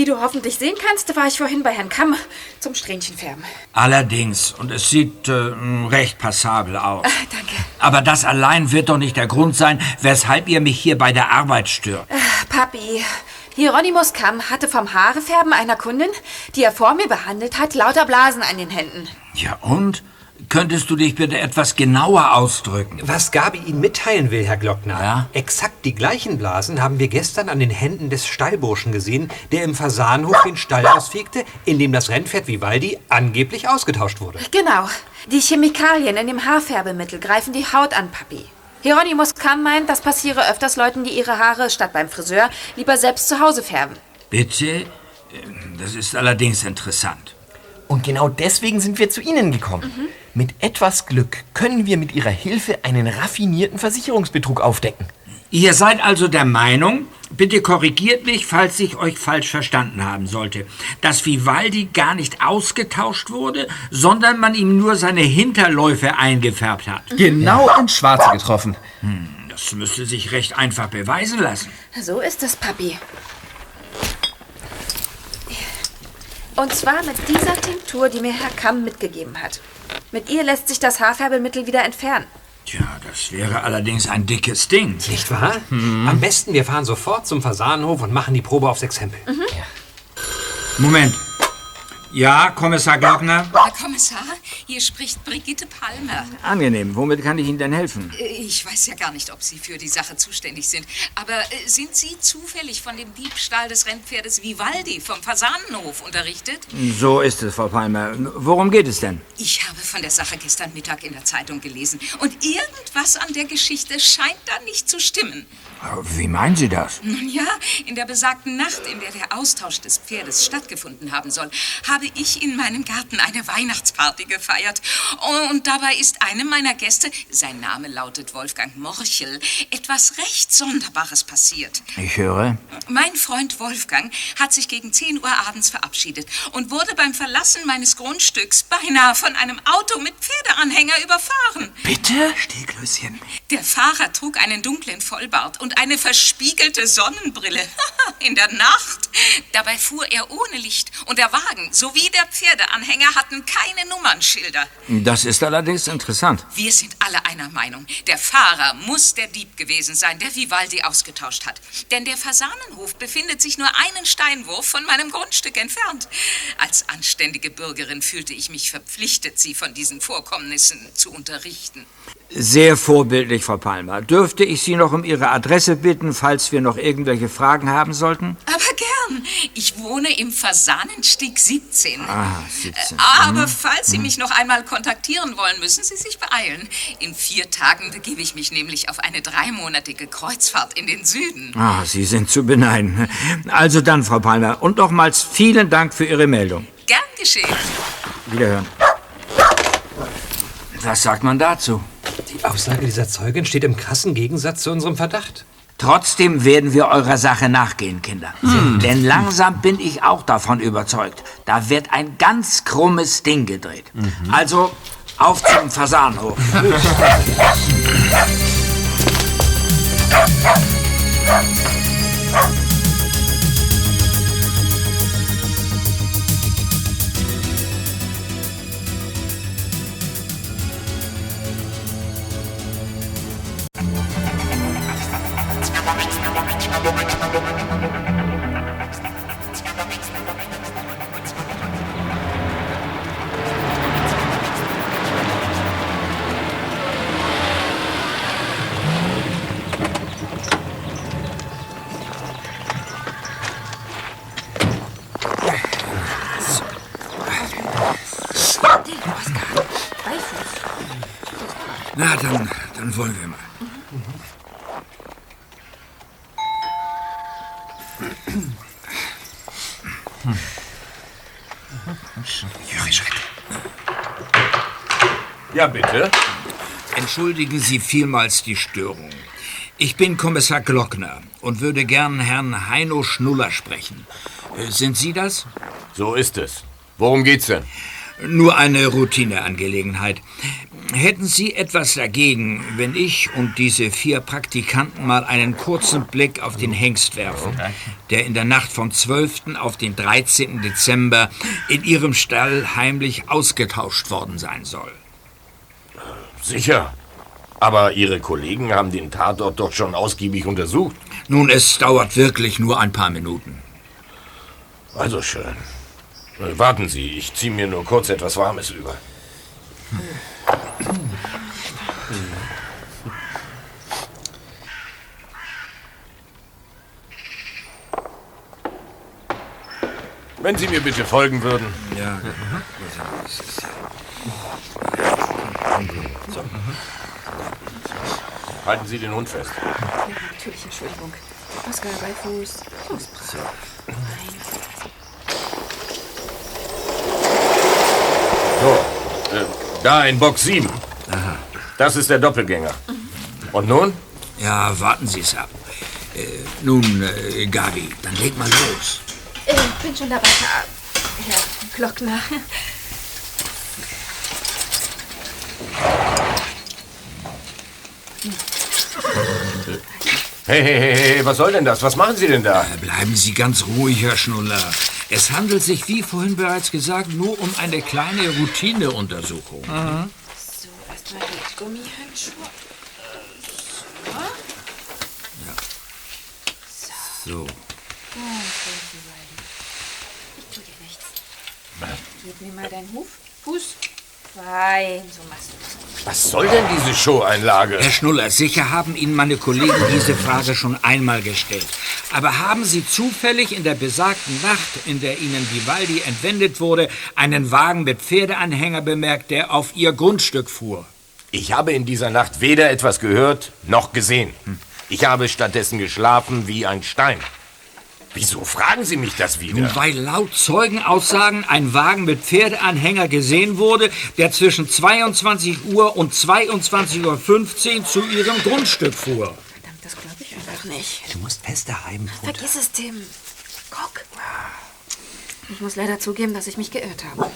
Wie du hoffentlich sehen kannst, war ich vorhin bei Herrn Kamm zum Strähnchenfärben. Allerdings. Und es sieht äh, recht passabel aus. Ah, danke. Aber das allein wird doch nicht der Grund sein, weshalb ihr mich hier bei der Arbeit stört. Ach, Papi, Hieronymus Kamm hatte vom Haarefärben einer Kundin, die er vor mir behandelt hat, lauter Blasen an den Händen. Ja, und? Könntest du dich bitte etwas genauer ausdrücken? Was Gabi Ihnen mitteilen will, Herr Glockner. Ja? Exakt die gleichen Blasen haben wir gestern an den Händen des Stallburschen gesehen, der im Fasanhof den Stall ausfegte, in dem das Rennpferd Vivaldi angeblich ausgetauscht wurde. Genau. Die Chemikalien in dem Haarfärbemittel greifen die Haut an, Papi. Hieronymus Kamm meint, das passiere öfters Leuten, die ihre Haare statt beim Friseur lieber selbst zu Hause färben. Bitte? Das ist allerdings interessant. Und genau deswegen sind wir zu Ihnen gekommen. Mit etwas Glück können wir mit Ihrer Hilfe einen raffinierten Versicherungsbetrug aufdecken. Ihr seid also der Meinung, bitte korrigiert mich, falls ich euch falsch verstanden haben sollte, dass Vivaldi gar nicht ausgetauscht wurde, sondern man ihm nur seine Hinterläufe eingefärbt hat. Genau ins Schwarze getroffen. Hm, das müsste sich recht einfach beweisen lassen. So ist es, Papi. Und zwar mit dieser Tinktur, die mir Herr Kamm mitgegeben hat. Mit ihr lässt sich das Haarfärbemittel wieder entfernen. Tja, das wäre allerdings ein dickes Ding. Nicht wahr? Am besten, wir fahren sofort zum Fasanenhof und machen die Probe auf sechs Hempel. Moment. Ja, Kommissar Glockner? Herr Kommissar, hier spricht Brigitte Palmer. Angenehm. Womit kann ich Ihnen denn helfen? Äh, Ich weiß ja gar nicht, ob Sie für die Sache zuständig sind. Aber äh, sind Sie zufällig von dem Diebstahl des Rennpferdes Vivaldi vom Fasanenhof unterrichtet? So ist es, Frau Palmer. Worum geht es denn? Ich habe von der Sache gestern Mittag in der Zeitung gelesen. Und irgendwas an der Geschichte scheint da nicht zu stimmen. Wie meinen Sie das? Nun ja, in der besagten Nacht, in der der Austausch des Pferdes stattgefunden haben soll, habe ich in meinem Garten eine Weihnachtsparty gefeiert. Und dabei ist einem meiner Gäste, sein Name lautet Wolfgang Morchel, etwas recht Sonderbares passiert. Ich höre. Mein Freund Wolfgang hat sich gegen 10 Uhr abends verabschiedet und wurde beim Verlassen meines Grundstücks beinahe von einem Auto mit Pferdeanhänger überfahren. Bitte? Stehklößchen. Der Fahrer trug einen dunklen Vollbart und eine verspiegelte Sonnenbrille. In der Nacht. Dabei fuhr er ohne Licht und der Wagen sowie der Pferdeanhänger hatten keine Nummernschilder. Das ist allerdings interessant. Wir sind alle einer Meinung. Der Fahrer muss der Dieb gewesen sein, der Vivaldi ausgetauscht hat. Denn der Fasanenhof befindet sich nur einen Steinwurf von meinem Grundstück entfernt. Als anständige Bürgerin fühlte ich mich verpflichtet, Sie von diesen Vorkommnissen zu unterrichten. Sehr vorbildlich, Frau Palmer. Dürfte ich Sie noch um Ihre Adresse bitten, falls wir noch irgendwelche Fragen haben sollten? Aber gern. Ich wohne im Fasanenstieg 17. Ah, 17. Aber Hm. falls Sie mich noch einmal kontaktieren wollen, müssen Sie sich beeilen. In vier Tagen begebe ich mich nämlich auf eine dreimonatige Kreuzfahrt in den Süden. Ah, Sie sind zu beneiden. Also dann, Frau Palmer. Und nochmals vielen Dank für Ihre Meldung. Gern geschehen. Wiederhören. Was sagt man dazu? Die Aussage dieser Zeugin steht im krassen Gegensatz zu unserem Verdacht. Trotzdem werden wir eurer Sache nachgehen, Kinder. Denn langsam bin ich auch davon überzeugt. Da wird ein ganz krummes Ding gedreht. Also auf zum Fasanhof. Entschuldigen Sie vielmals die Störung. Ich bin Kommissar Glockner und würde gern Herrn Heino Schnuller sprechen. Äh, Sind Sie das? So ist es. Worum geht's denn? Nur eine Routineangelegenheit. Hätten Sie etwas dagegen, wenn ich und diese vier Praktikanten mal einen kurzen Blick auf den Hengst werfen, der in der Nacht vom 12. auf den 13. Dezember in Ihrem Stall heimlich ausgetauscht worden sein soll? Sicher. Aber Ihre Kollegen haben den Tatort doch schon ausgiebig untersucht. Nun, es dauert wirklich nur ein paar Minuten. Also schön. Warten Sie, ich ziehe mir nur kurz etwas Warmes über. Wenn Sie mir bitte folgen würden. Ja. So. Halten Sie den Hund fest. Ja, natürlich, Entschuldigung. Oskar, Beifuß. Los, brav. So, äh, da in Box 7. Das ist der Doppelgänger. Und nun? Ja, warten Sie es ab. Äh, nun, äh, Gabi, dann leg mal los. Ich bin schon dabei, Herr, Herr Glockner. Hey, hey, hey, hey, was soll denn das? Was machen Sie denn da? Bleiben Sie ganz ruhig, Herr Schnuller. Es handelt sich, wie vorhin bereits gesagt, nur um eine kleine Routineuntersuchung. So, erstmal die Gummihandschuhe. So. So. Ich tu dir nichts. Nimm mal deinen Huf. Fuß. Fein, so machst du. Was soll denn diese Showeinlage? Herr Schnuller, sicher haben Ihnen meine Kollegen diese Frage schon einmal gestellt. Aber haben Sie zufällig in der besagten Nacht, in der Ihnen Vivaldi entwendet wurde, einen Wagen mit Pferdeanhänger bemerkt, der auf Ihr Grundstück fuhr? Ich habe in dieser Nacht weder etwas gehört noch gesehen. Ich habe stattdessen geschlafen wie ein Stein. Wieso fragen Sie mich das wieder? Nun, weil laut Zeugenaussagen ein Wagen mit Pferdeanhänger gesehen wurde, der zwischen 22 Uhr und 22.15 Uhr zu Ihrem Grundstück fuhr. Das glaube ich einfach nicht. Du musst fester reiben. Vergiss es, Tim. Guck. Ich muss leider zugeben, dass ich mich geirrt habe.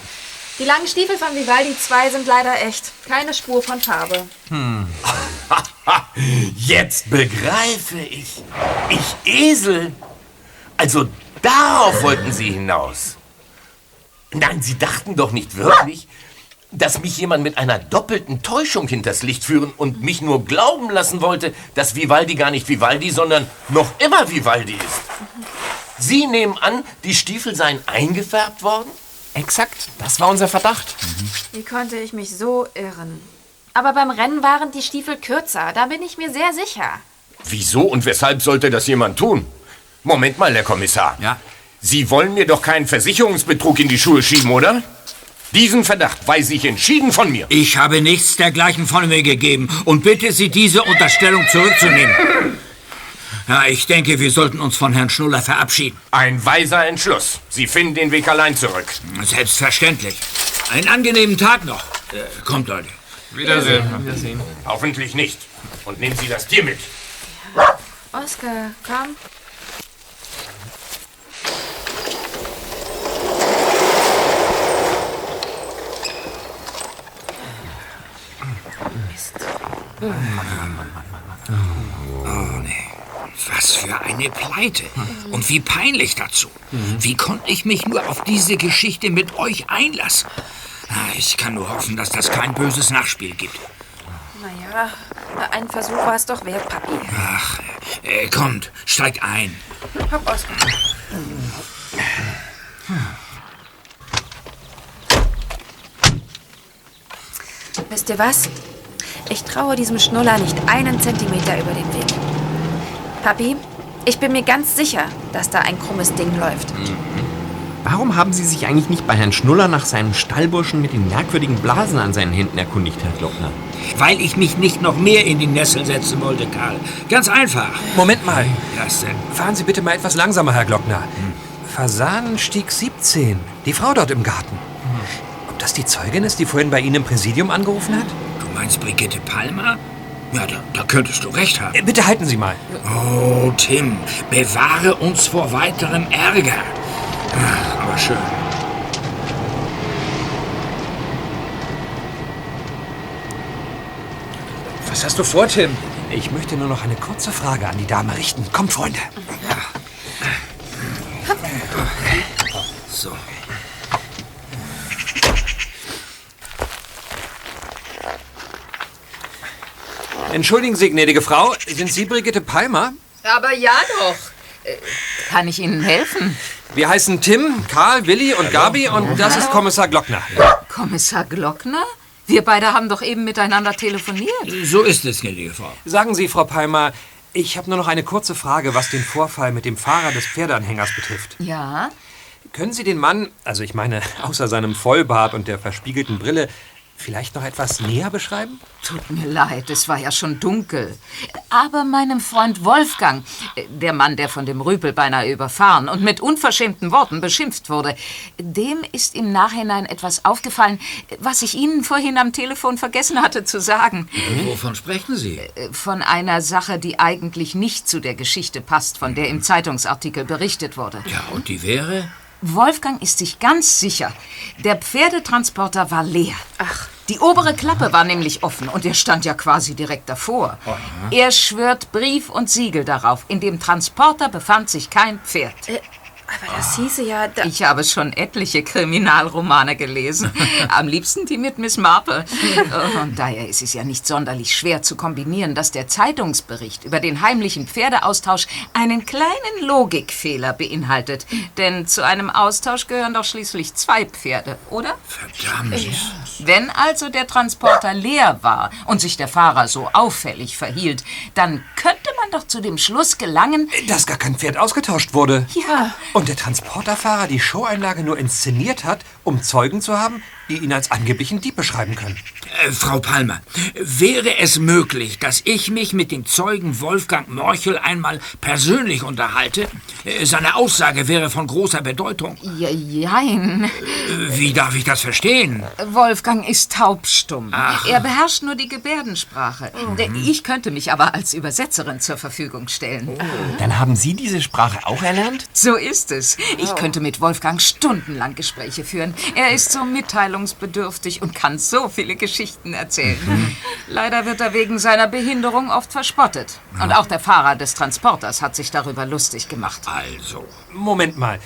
Die langen Stiefel von Vivaldi 2 sind leider echt. Keine Spur von Farbe. Hm. Jetzt begreife ich. Ich Esel. Also darauf wollten Sie hinaus. Nein, Sie dachten doch nicht wirklich, dass mich jemand mit einer doppelten Täuschung hinters Licht führen und mich nur glauben lassen wollte, dass Vivaldi gar nicht Vivaldi, sondern noch immer Vivaldi ist. Sie nehmen an, die Stiefel seien eingefärbt worden? Exakt, das war unser Verdacht. Wie konnte ich mich so irren? Aber beim Rennen waren die Stiefel kürzer. Da bin ich mir sehr sicher. Wieso und weshalb sollte das jemand tun? Moment mal, Herr Kommissar. Ja? Sie wollen mir doch keinen Versicherungsbetrug in die Schuhe schieben, oder? Diesen Verdacht weise ich entschieden von mir. Ich habe nichts dergleichen von mir gegeben und bitte Sie, diese Unterstellung zurückzunehmen. Ja, ich denke, wir sollten uns von Herrn Schnuller verabschieden. Ein weiser Entschluss. Sie finden den Weg allein zurück. Selbstverständlich. Einen angenehmen Tag noch. Äh, kommt, Leute. Wiedersehen. Wiedersehen. Hoffentlich nicht. Und nehmen Sie das Tier mit. Oskar, komm. Oh, nee. Was für eine Pleite. Und wie peinlich dazu. Wie konnte ich mich nur auf diese Geschichte mit euch einlassen? Ich kann nur hoffen, dass das kein böses Nachspiel gibt. Naja, ein Versuch war es doch wert, Papi. Ach, äh, kommt, steigt ein. Hopp, Oskar. Wisst ihr was? Ich traue diesem Schnuller nicht einen Zentimeter über den Weg. Papi, ich bin mir ganz sicher, dass da ein krummes Ding läuft. Warum haben Sie sich eigentlich nicht bei Herrn Schnuller nach seinem Stallburschen mit den merkwürdigen Blasen an seinen Händen erkundigt, Herr Glockner? Weil ich mich nicht noch mehr in die Nessel setzen wollte, Karl. Ganz einfach. Moment mal. Was denn? Fahren Sie bitte mal etwas langsamer, Herr Glockner. Fasanenstieg 17. Die Frau dort im Garten. Ob das die Zeugin ist, die vorhin bei Ihnen im Präsidium angerufen hat? Du meinst Brigitte Palmer? Ja, da, da könntest du recht haben. Äh, Bitte halten Sie mal. Oh, Tim, bewahre uns vor weiterem Ärger. Ah, Aber schön. Was hast du vor, Tim? Ich möchte nur noch eine kurze Frage an die Dame richten. Kommt, Freunde. So. Entschuldigen Sie, gnädige Frau, sind Sie Brigitte Palmer? Aber ja doch. Kann ich Ihnen helfen? Wir heißen Tim, Karl, Willi und Gabi und das ist Kommissar Glockner. Kommissar Glockner? Wir beide haben doch eben miteinander telefoniert. So ist es, gnädige Frau. Sagen Sie, Frau Palmer, ich habe nur noch eine kurze Frage, was den Vorfall mit dem Fahrer des Pferdeanhängers betrifft. Ja? Können Sie den Mann, also ich meine, außer seinem Vollbart und der verspiegelten Brille, vielleicht noch etwas näher beschreiben? Tut mir leid, es war ja schon dunkel. Aber meinem Freund Wolfgang, der Mann, der von dem Rüpel beinahe überfahren und mit unverschämten Worten beschimpft wurde, dem ist im Nachhinein etwas aufgefallen, was ich Ihnen vorhin am Telefon vergessen hatte zu sagen. Wovon sprechen Sie? Von einer Sache, die eigentlich nicht zu der Geschichte passt, von der im Zeitungsartikel berichtet wurde. Ja, und die wäre? Wolfgang ist sich ganz sicher, der Pferdetransporter war leer. Ach. Die obere Klappe war nämlich offen und er stand ja quasi direkt davor. Er schwört Brief und Siegel darauf. In dem Transporter befand sich kein Pferd. Äh, Aber das hieße ja... Da Ich habe schon etliche Kriminalromane gelesen. Am liebsten die mit Miss Marple. Und daher ist es ja nicht sonderlich schwer zu kombinieren, dass der Zeitungsbericht über den heimlichen Pferdeaustausch einen kleinen Logikfehler beinhaltet. Denn zu einem Austausch gehören doch schließlich zwei Pferde, oder? Verdammt. Wenn also der Transporter leer war und sich der Fahrer so auffällig verhielt, dann könnte man doch zu dem Schluss gelangen, Dass gar kein Pferd ausgetauscht wurde. Ja. Und der Transporterfahrer die Showeinlage nur inszeniert hat, um Zeugen zu haben, die ihn als angeblichen Dieb beschreiben können. Äh, Frau Palmer, wäre es möglich, dass ich mich mit dem Zeugen Wolfgang Morchel einmal persönlich unterhalte? Äh, Seine Aussage wäre von großer Bedeutung. Ja, jein. Äh, Wie darf ich das verstehen? Wolfgang ist taubstumm. Ach. Er beherrscht nur die Gebärdensprache. Ich könnte mich aber als Übersetzerin zur Verfügung stellen. Dann haben Sie diese Sprache auch erlernt? So ist es. Ich könnte mit Wolfgang stundenlang Gespräche führen. Er ist so mitteilungsbedürftig und kann so viele Geschichten erzählen. Leider wird er wegen seiner Behinderung oft verspottet. Und auch der Fahrer des Transporters hat sich darüber lustig gemacht. Also. Moment mal.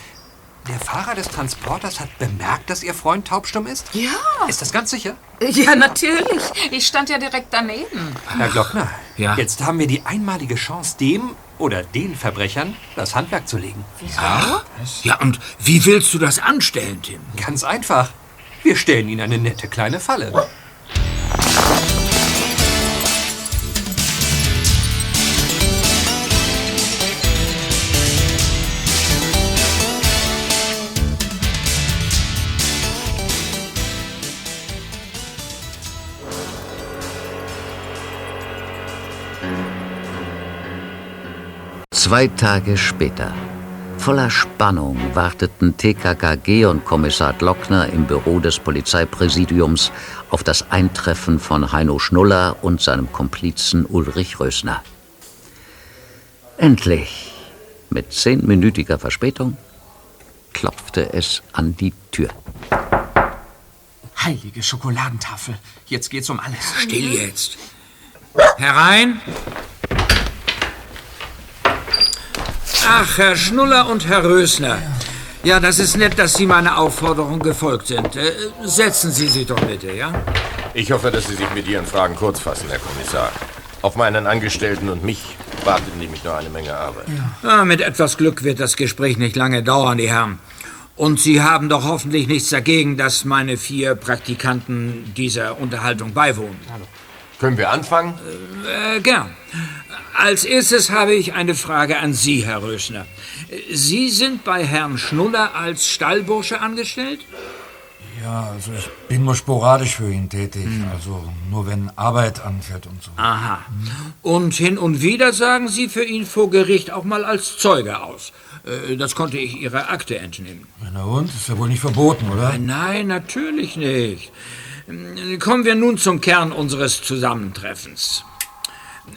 Der Fahrer des Transporters hat bemerkt, dass Ihr Freund taubstumm ist? Ja. Ist das ganz sicher? Ja, natürlich. Ich stand ja direkt daneben. Herr Glockner, Ja? jetzt haben wir die einmalige Chance, dem oder den Verbrechern das Handwerk zu legen. Ja? Ja, und wie willst du das anstellen, Tim? Ganz einfach. Wir stellen Ihnen eine nette kleine Falle. Zwei Tage später. Voller Spannung warteten TKKG und Kommissar Glockner im Büro des Polizeipräsidiums auf das Eintreffen von Heino Schnuller und seinem Komplizen Ulrich Rösner. Endlich, mit zehnminütiger Verspätung, klopfte es an die Tür. Heilige Schokoladentafel. Jetzt geht's um alles. Still jetzt. Herein. Ach, Herr Schnuller und Herr Rösner. Ja, das ist nett, dass Sie meiner Aufforderung gefolgt sind. Äh, setzen Sie sich doch bitte, ja? Ich hoffe, dass Sie sich mit Ihren Fragen kurz fassen, Herr Kommissar. Auf meinen Angestellten und mich wartet nämlich nur eine Menge Arbeit. Ah, mit etwas Glück wird das Gespräch nicht lange dauern, die Herren. Und Sie haben doch hoffentlich nichts dagegen, dass meine vier Praktikanten dieser Unterhaltung beiwohnen. Können wir anfangen? Äh, gern. Als erstes habe ich eine Frage an Sie, Herr Rösner. Sie sind bei Herrn Schnuller als Stallbursche angestellt? Ja, also ich bin nur sporadisch für ihn tätig. Also nur wenn Arbeit anfällt und so. Aha. Und hin und wieder sagen Sie für ihn vor Gericht auch mal als Zeuge aus. Äh, Das konnte ich Ihrer Akte entnehmen. Na und? Ist ja wohl nicht verboten, oder? Nein, natürlich nicht. Kommen wir nun zum Kern unseres Zusammentreffens.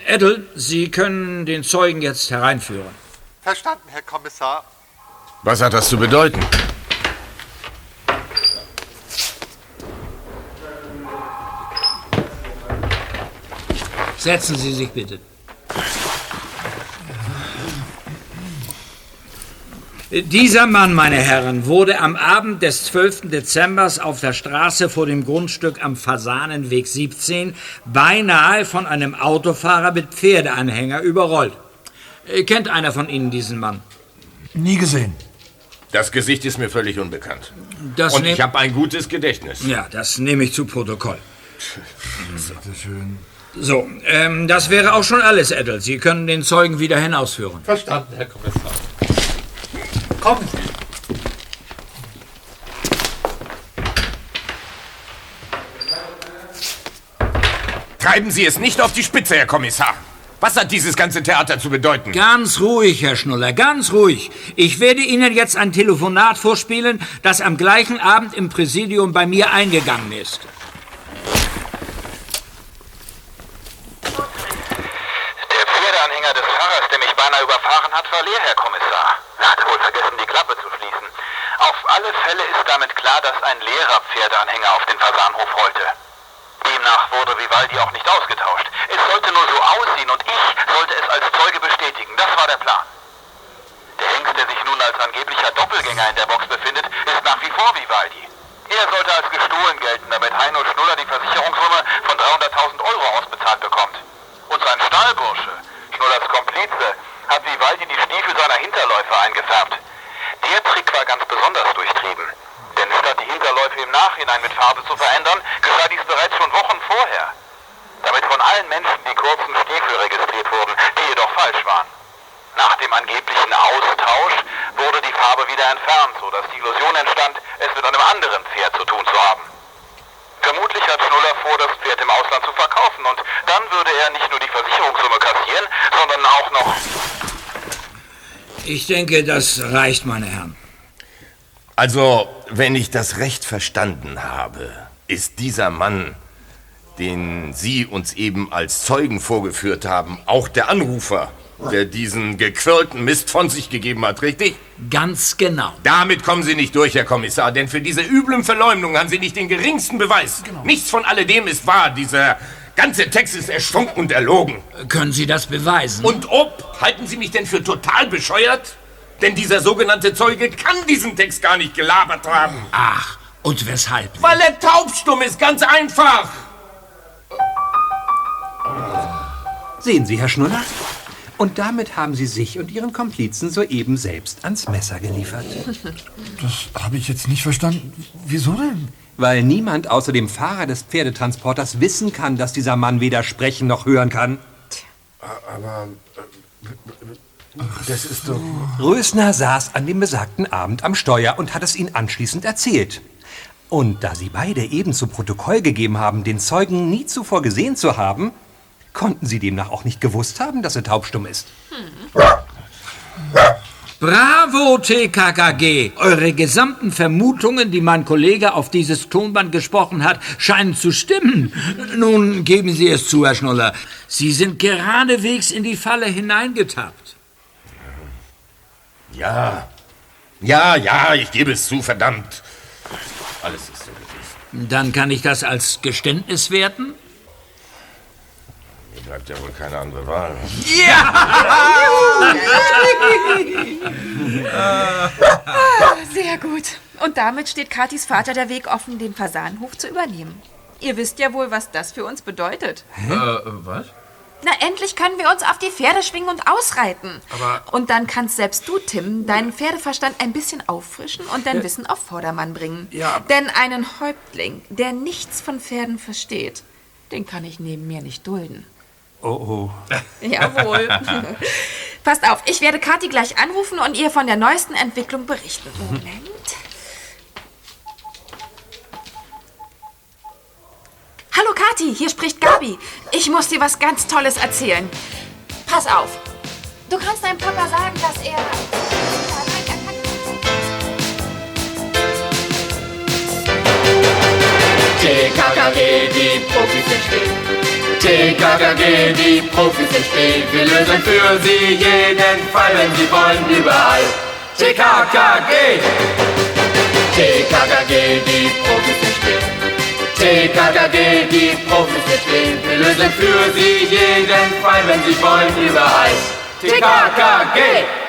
Edel, Sie können den Zeugen jetzt hereinführen. Verstanden, Herr Kommissar. Was hat das zu bedeuten? Setzen Sie sich bitte. Dieser Mann, meine Herren, wurde am Abend des 12. Dezember auf der Straße vor dem Grundstück am Fasanenweg 17 beinahe von einem Autofahrer mit Pferdeanhänger überrollt. Äh, Kennt einer von Ihnen diesen Mann? Nie gesehen. Das Gesicht ist mir völlig unbekannt. Das Und ich habe ein gutes Gedächtnis. Ja, das nehme ich zu Protokoll. Bitte schön. So, ähm, das wäre auch schon alles, Edel. Sie können den Zeugen wieder hinausführen. Verstanden, Herr Kommissar. Kommen Sie. Treiben Sie es nicht auf die Spitze, Herr Kommissar. Was hat dieses ganze Theater zu bedeuten? Ganz ruhig, Herr Schnuller, ganz ruhig. Ich werde Ihnen jetzt ein Telefonat vorspielen, das am gleichen Abend im Präsidium bei mir eingegangen ist. Der Pferdeanhänger des Fahrers, der mich beinahe überfahren hat, war leer, Herr Kommissar. Er hatte wohl vergessen, die Klappe zu schließen. Auf alle Fälle ist damit klar, dass ein leerer Pferdeanhänger auf den Fasanhof rollte. Demnach wurde Vivaldi auch nicht ausgetauscht. Es sollte nur so aussehen und ich sollte es als Zeuge bestätigen. Das war der Plan. Der Hengst, der sich nun als angeblicher Doppel Finger in der Box befindet, ist nach wie vor Vivaldi. Er sollte als gestohlen gelten, damit Heino Schnuller die Versicherungssumme von 300.000 Euro ausbezahlt bekommt. Und sein Stahlbursche, Schnullers Komplize, hat Vivaldi die Stiefel seiner Hinterläufe eingefärbt. Der Trick war ganz besonders durchtrieben. Denn statt die Hinterläufe im Nachhinein mit Farbe zu verändern, geschah dies bereits schon Wochen vorher. Damit von allen Menschen die kurzen Stiefel registriert wurden, die jedoch falsch waren. Nach dem angeblichen Austausch wurde die Farbe wieder entfernt, sodass die Illusion entstand, es mit einem anderen Pferd zu tun zu haben. Vermutlich hat Schnuller vor, das Pferd im Ausland zu verkaufen und dann würde er nicht nur die Versicherungssumme kassieren, sondern auch noch... Ich denke, das reicht, meine Herren. Also, wenn ich das recht verstanden habe, ist dieser Mann, den Sie uns eben als Zeugen vorgeführt haben, auch der Anrufer, der diesen gequirlten Mist von sich gegeben hat, richtig? Ganz genau. Damit kommen Sie nicht durch, Herr Kommissar, denn für diese üblen Verleumdungen haben Sie nicht den geringsten Beweis. Nichts von alledem ist wahr. Dieser ganze Text ist erstunken und erlogen. Können Sie das beweisen? Und ob? Halten Sie mich denn für total bescheuert? Denn dieser sogenannte Zeuge kann diesen Text gar nicht gelabert haben. Ach, und weshalb? Weil er taubstumm ist, ganz einfach. Sehen Sie, Herr Schnuller? Und damit haben Sie sich und Ihren Komplizen soeben selbst ans Messer geliefert. Das habe ich jetzt nicht verstanden. Wieso denn? Weil niemand außer dem Fahrer des Pferdetransporters wissen kann, dass dieser Mann weder sprechen noch hören kann. Aber das ist doch... Rösner saß an dem besagten Abend am Steuer und hat es Ihnen anschließend erzählt. Und da Sie beide eben zu Protokoll gegeben haben, den Zeugen nie zuvor gesehen zu haben, konnten Sie demnach auch nicht gewusst haben, dass er taubstumm ist. Bravo, TKKG! Eure gesamten Vermutungen, die mein Kollege auf dieses Tonband gesprochen hat, scheinen zu stimmen. Nun geben Sie es zu, Herr Schnuller. Sie sind geradewegs in die Falle hineingetappt. Ja, ja, ja, ich gebe es zu, verdammt. Alles ist so gewesen. Dann kann ich das als Geständnis werten? Mir bleibt ja wohl keine andere Wahl. Ah, Sehr gut. Und damit steht Katis Vater der Weg offen, den Fasanhof zu übernehmen. Ihr wisst ja wohl, was das für uns bedeutet. Äh, was? Na, endlich können wir uns auf die Pferde schwingen und ausreiten. Aber- Und dann kannst selbst du, Tim, deinen Pferdeverstand ein bisschen auffrischen und dein Wissen auf Vordermann bringen. Ja. Denn einen Häuptling, der nichts von Pferden versteht, den kann ich neben mir nicht dulden. Oh, oh. Jawohl. Passt auf, ich werde Kathi gleich anrufen und ihr von der neuesten Entwicklung berichten. Moment. Hallo Kathi, hier spricht Gabi. Ich muss dir was ganz Tolles erzählen. Pass auf. Du kannst deinem Papa sagen, dass er... TKKG, die Profis sind still. TKKG, die Profis sind still. Wir lösen für sie jeden Fall, wenn sie wollen, überall. TKKG. TKKG, die Profis sind still. TKKG, die Profis still. Wir lösen für sie jeden Fall, wenn sie wollen, überall. TKKG.